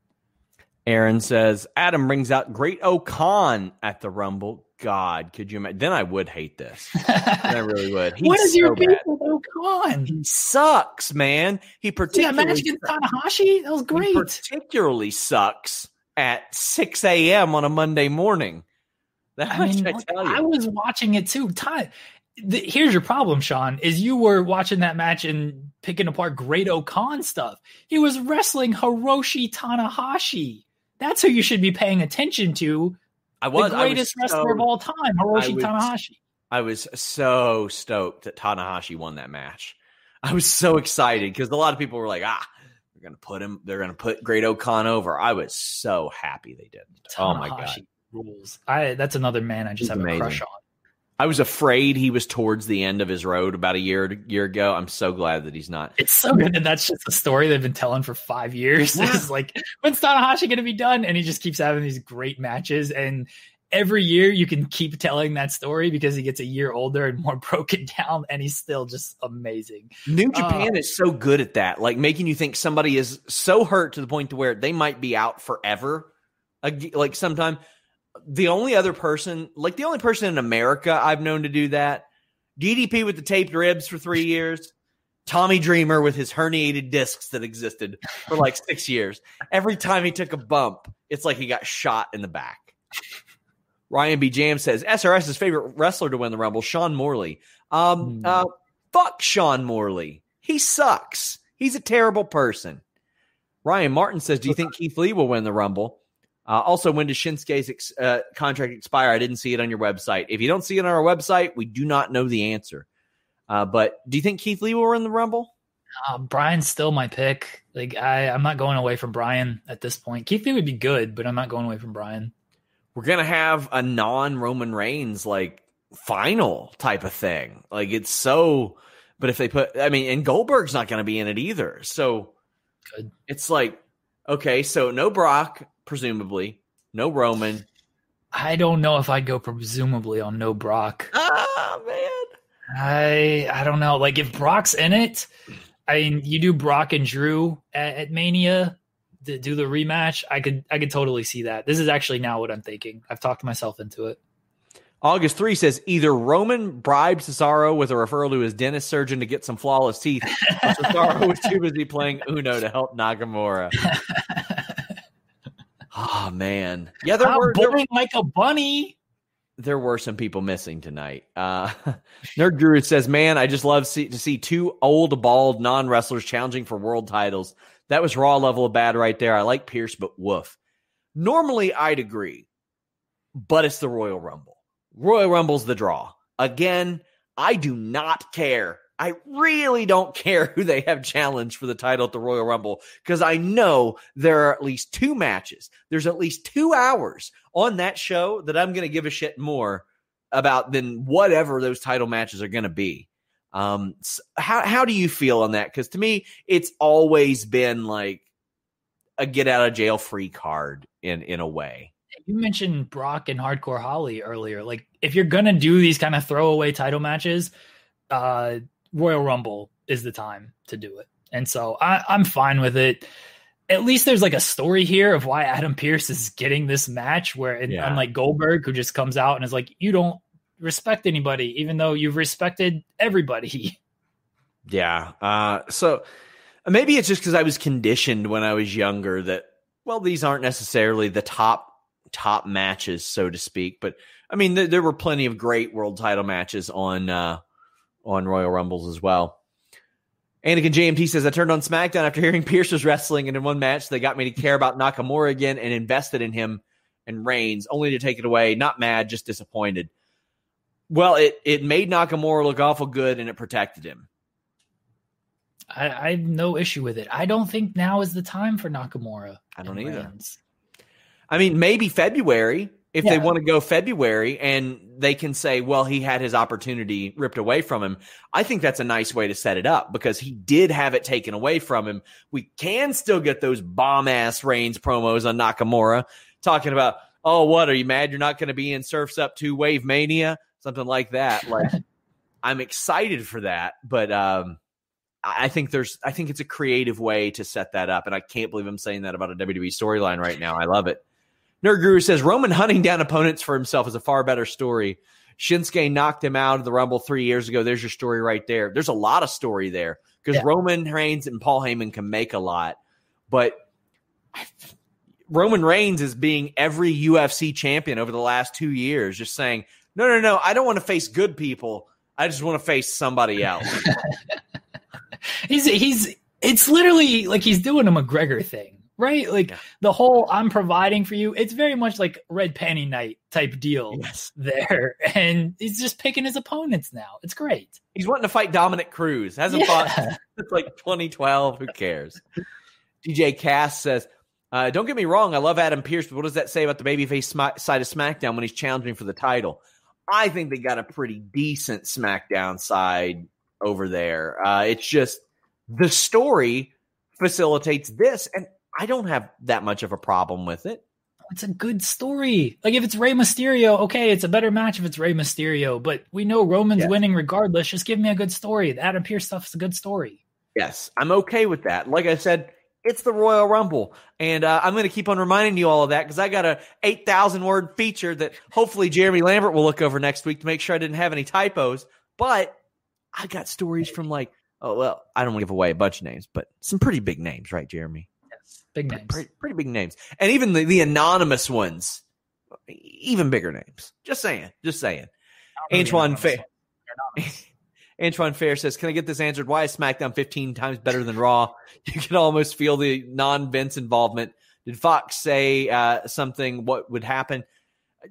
Aaron says Adam brings out Great-O-Khan at the Rumble. God, could you imagine? Then I would hate this. (laughs) I really would. He's what is so your beef with O-Khan? He sucks, man. He particularly yeah, match against Tanahashi. That was great. particularly sucks at 6 a.m. on a Monday morning. That I mean, I tell you. I was watching it too. Time. The, here's your problem, Sean. Is you were watching that match and picking apart Great-O-Khan stuff. He was wrestling Hiroshi Tanahashi. That's who you should be paying attention to. I was the greatest was wrestler so, of all time, Hiroshi was, Tanahashi. I was so stoked that Tanahashi won that match. I was so excited because a lot of people were like, "Ah, they're gonna put him. They're gonna put Great-O-Khan over." I was so happy they did. Tanahashi oh my god, rules! I that's another man I just He's have amazing. a crush on. I was afraid he was towards the end of his road about a year year ago. I'm so glad that he's not. It's so good, and that's just a story they've been telling for five years. (laughs) Yeah. It's like when's Tanahashi going to be done? And he just keeps having these great matches, and every year you can keep telling that story because he gets a year older and more (laughs) broken down, and he's still just amazing. New Japan uh, is so good at that, like making you think somebody is so hurt to the point to where they might be out forever. Like sometime the only other person, like the only person in America I've known to do that, DDP with the taped ribs for three years, Tommy Dreamer with his herniated discs that existed for like six years. Every time he took a bump, it's like he got shot in the back. Ryan B. Jam says SRS's favorite wrestler to win the Rumble, Sean Morley. Um, mm. uh, fuck Sean Morley. He sucks. He's a terrible person. Ryan Martin says, Do you think Keith Lee will win the Rumble? Uh, also, when does Shinsuke's ex- uh, contract expire? I didn't see it on your website. If you don't see it on our website, we do not know the answer. Uh, but do you think Keith Lee will win the Rumble? Uh, Bryan's still my pick. Like I, I'm not going away from Bryan at this point. Keith Lee would be good, but I'm not going away from Bryan. We're gonna have a non-Roman Reigns like final type of thing. Like it's so. But if they put, I mean, and Goldberg's not going to be in it either. So good. It's like okay, so no Brock, presumably. No Roman. I don't know if I'd go presumably on no Brock. Ah, man. I I don't know. Like if Brock's in it, I mean, you do Brock and Drew at, at Mania to do the rematch. I could I could totally see that. This is actually now what I'm thinking. I've talked myself into it. August 3 says either Roman bribed Cesaro with a referral to his dentist surgeon to get some flawless teeth, Cesaro was too busy playing Uno to help Nakamura. (laughs) Oh man, yeah, there were boring like a bunny. There were some people missing tonight. Uh, (laughs) Nerd Guru says, "Man, I just love see, to see two old, bald non wrestlers challenging for world titles. That was raw level of bad right there. I like Pearce, but woof. Normally, I'd agree, but it's the Royal Rumble. Royal Rumble's the draw. Again, I do not care I really don't (laughs) care who they have challenged for the title at the Royal Rumble because I know there are at least two matches. There's at least two hours on that show that I'm going to give a shit more about than whatever those title matches are going to be. Um, how how do you feel on that? Because to me, it's always been like a get out of jail free card in in a way. You mentioned Brock and Hardcore Holly earlier. Like, if you're gonna do these kind of throwaway title matches, uh, Royal Rumble is the time to do it. And so I, I'm fine with it. At least there's like a story here of why Adam Pearce is getting this match, where Yeah. unlike Goldberg, who just comes out and is like, you don't respect anybody, even though you've respected everybody. (laughs) Yeah. Uh, so maybe it's just because I was conditioned when I was younger that, well, these aren't necessarily the top top matches, so to speak. But I mean, th- there were plenty of great world title matches on uh, on Royal Rumbles as well. Anakin JMT says, I turned on SmackDown after hearing (laughs) Pearce was wrestling, and in one match, they got me to care about Nakamura again and invested in him and Reigns, only to take it away. Not mad, just disappointed. Well, it, it made Nakamura look awful good and it protected him. I, I have no issue with it. I don't think now is the time for Nakamura. I don't either. Reigns. I mean, maybe February if they want to go February and they can say, well, he had his opportunity ripped away from him. I think that's a nice way to set it up because he did have it taken away from him. We can still get those bomb ass Reigns promos on Nakamura talking about, oh, what are you mad? You're not going to be in Surfs Up to Wave Mania, something like that. (laughs) Like, I'm excited for that, but um, I I think there's, I think it's a creative way to set that up, and I can't believe I'm saying that about a WWE storyline right now. I love it. Nerd Guru says Roman hunting down opponents for himself is a far better story. Shinsuke knocked him out of the Rumble three years ago. There's your story right there. There's a lot of story there because Yeah. Roman Reigns and Paul Heyman can make a lot, but (sighs) Roman Reigns is being every UFC champion over the last two years, just saying, no, no, no, I don't want to face good people. I just want to face somebody else. (laughs) He's he's it's literally like he's doing a McGregor thing, right? Like Yeah. the whole I'm providing for you. It's very much like red panty night type deal yes. (laughs) there, and he's just picking his opponents now. It's great. He's wanting to fight Dominick Cruz. Hasn't fought Yeah. It's like 2012. Who cares? DJ Cass says, uh, "Don't get me wrong. I love Adam Pearce, but what does that say about the babyface sma- side of SmackDown when he's challenging for the title? I think they got a pretty decent SmackDown side over there. Uh, it's just the story facilitates this, and I don't have that much of a problem with it. It's a good story. Like if it's Rey Mysterio, okay, it's a better match if it's Rey Mysterio. But we know Roman's Yes. winning regardless. Just give me a good story. The Adam Pearce stuff is a good story. Yes, I'm okay with that. Like I said, it's the Royal Rumble, and uh, I'm going to keep on reminding you all of that because I got a 8,000 word feature that hopefully Jeremy Lambert will look over next week to make sure I didn't have any typos. But I got stories from like, oh well, I don't want to give away a bunch of names, but some pretty big names, right, Jeremy? Yes, big names. Pretty, pretty big names, and even the, the anonymous ones, even bigger names. Just saying, just saying. Antoine Fair. (laughs) Antoine Fair says, "Can I get this answered? Why is SmackDown 15 times better than Raw? (laughs) You can almost feel the non-Vince involvement. Did Fox say uh, something? What would happen?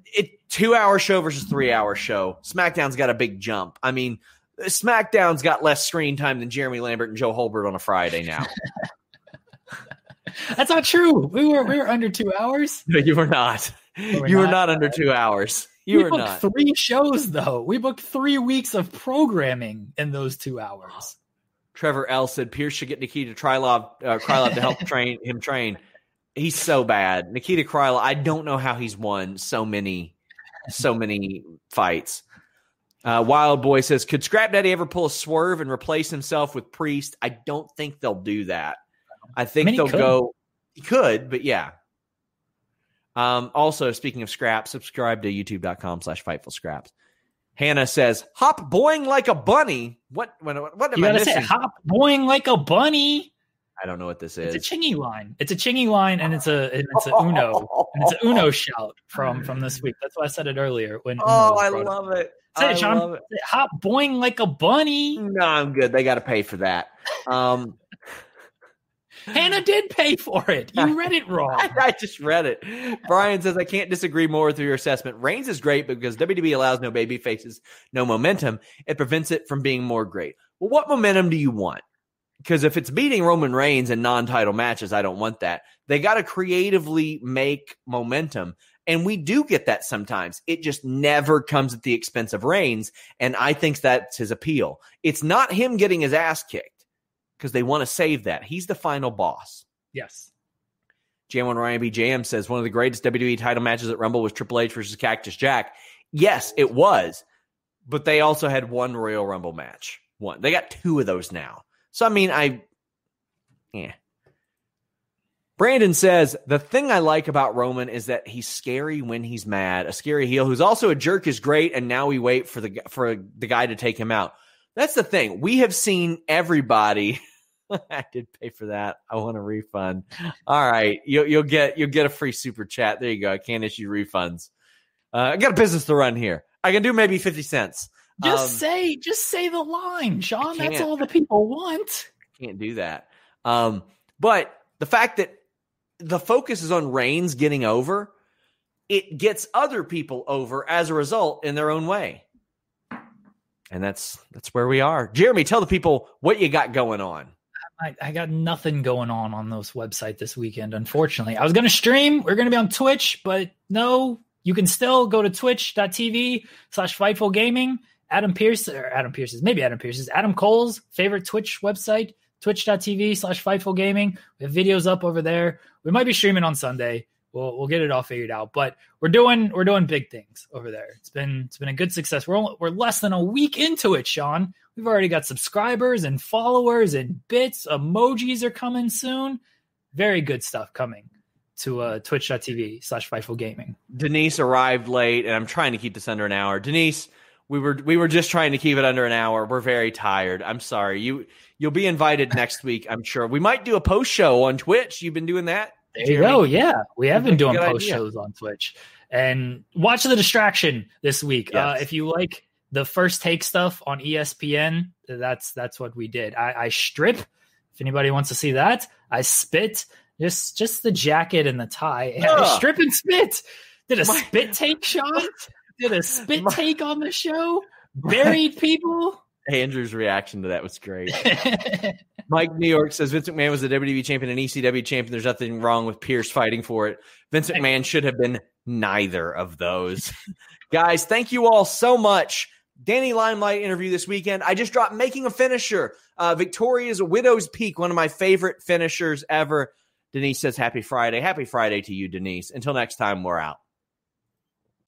It two-hour show versus three-hour show. SmackDown's got a big jump. I mean, SmackDown's got less screen time than Jeremy Lambert and Joe Holbert on a Friday now. (laughs) (laughs) That's not true. We were we were under two hours. no, you were not. we're You were not. not under two hours. You we were booked not. three shows though. We booked three weeks of programming in those two hours. (gasps) Trevor L said Pearce should get Nikita Krylov, uh, Krylov to help (laughs) train him train. He's so bad. Nikita Krylov, I don't know how he's won so many, so many fights. Uh, Wild Boy says, could Scrap Daddy ever pull a swerve and replace himself with Priest? I don't think they'll do that. I think I mean, they'll could. go. He could, but yeah. Um, also, speaking of scraps, subscribe to youtube.com slash fightful scraps. Hannah says, hop boing like a bunny. What, what, what am You I gotta missing? say hop boing like a bunny. I don't know what this is. It's a chingy line. It's a chingy line, and it's a and it's a Uno. And it's a Uno (laughs) shout from from this week. That's why I said it earlier. When Uno Oh, I up. love it. Say it, Sean. it, Hop boing like a bunny. No, I'm good. They got to pay for that. Um, Hannah did pay for it. You read it wrong. I, (laughs) I just read it. Brian says, I can't disagree more with your assessment. Reigns is great because WWE allows no baby faces, no momentum. It prevents it from being more great. Well, what momentum do you want? Because if it's beating Roman Reigns in non title matches, I don't want that. They got to creatively make momentum. And we do get that sometimes. It just never comes at the expense of Reigns. And I think that's his appeal. It's not him getting his ass kicked because they want to save that. He's the final boss. Yes. J1 Ryan BJM says one of the greatest WWE title matches at Rumble was Triple H versus Cactus Jack. Yes, it was. but they also had one Royal Rumble match. One. They got two of those now. So I mean, I yeah. Brandon says the thing I like about Roman is that he's scary when he's mad. A scary heel who's also a jerk is great, and now we wait for the for the guy to take him out. That's the thing. We have seen everybody. (laughs) I did pay for that. I want a refund. All right, you'll, you'll get you'll get a free super chat. There you go. I can't issue refunds. Uh, I got a business to run here. I can do maybe fifty cents. Just um, say, just say the line, Sean. That's all the people want. Can't do that. Um, but the fact that the focus is on Reigns getting over, it gets other people over as a result in their own way. And that's that's where we are. Jeremy, tell the people what you got going on. I, I got nothing going on on those website this weekend. Unfortunately, I was going to stream. We're going to be on Twitch, but no, you can still go to twitch.tv slash fightful gaming. Adam Pearce or Adam Pearce's, maybe Adam Pearce's, Adam Cole's favorite Twitch website, twitch.tv slash fightful gaming. We have videos up over there. We might be streaming on Sunday. We'll, we'll get it all figured out, but we're doing we're doing big things over there. It's been it's been a good success. We're only, we're less than a week into it, Sean. We've already got subscribers and followers and bits. Emojis are coming soon. Very good stuff coming to uh, twitch.tv slash Fightful Gaming. Denise arrived late, and I'm trying to keep this under an hour. Denise, we were we were just trying to keep it under an hour. We're very tired. I'm sorry. You you'll be invited next week. I'm sure we might do a post show on Twitch. You've been doing that. There you go. Yeah, we have been doing post idea. shows on Twitch and watch the distraction this week. Uh, yes. Uh, if you like the first take stuff on ESPN, that's that's what we did. I, I strip. If anybody wants to see that, I spit. Just just the jacket and the tie. (laughs) I strip and spit. Did a My, spit take, shot. (laughs) Did a spit My, take on the show? (laughs) Buried people. Andrew's reaction to that was great. (laughs) Mike New York says Vince McMahon was the WWE champion and ECW champion. There's nothing wrong with Pearce fighting for it. Vince McMahon should have been neither of those. Guys, thank you all so much. Danny Limelight interview this weekend. I just dropped Making a Finisher. Uh, Victoria's Widow's Peak, one of my favorite finishers ever. Denise says, Happy Friday. Happy Friday to you, Denise. Until next time, we're out.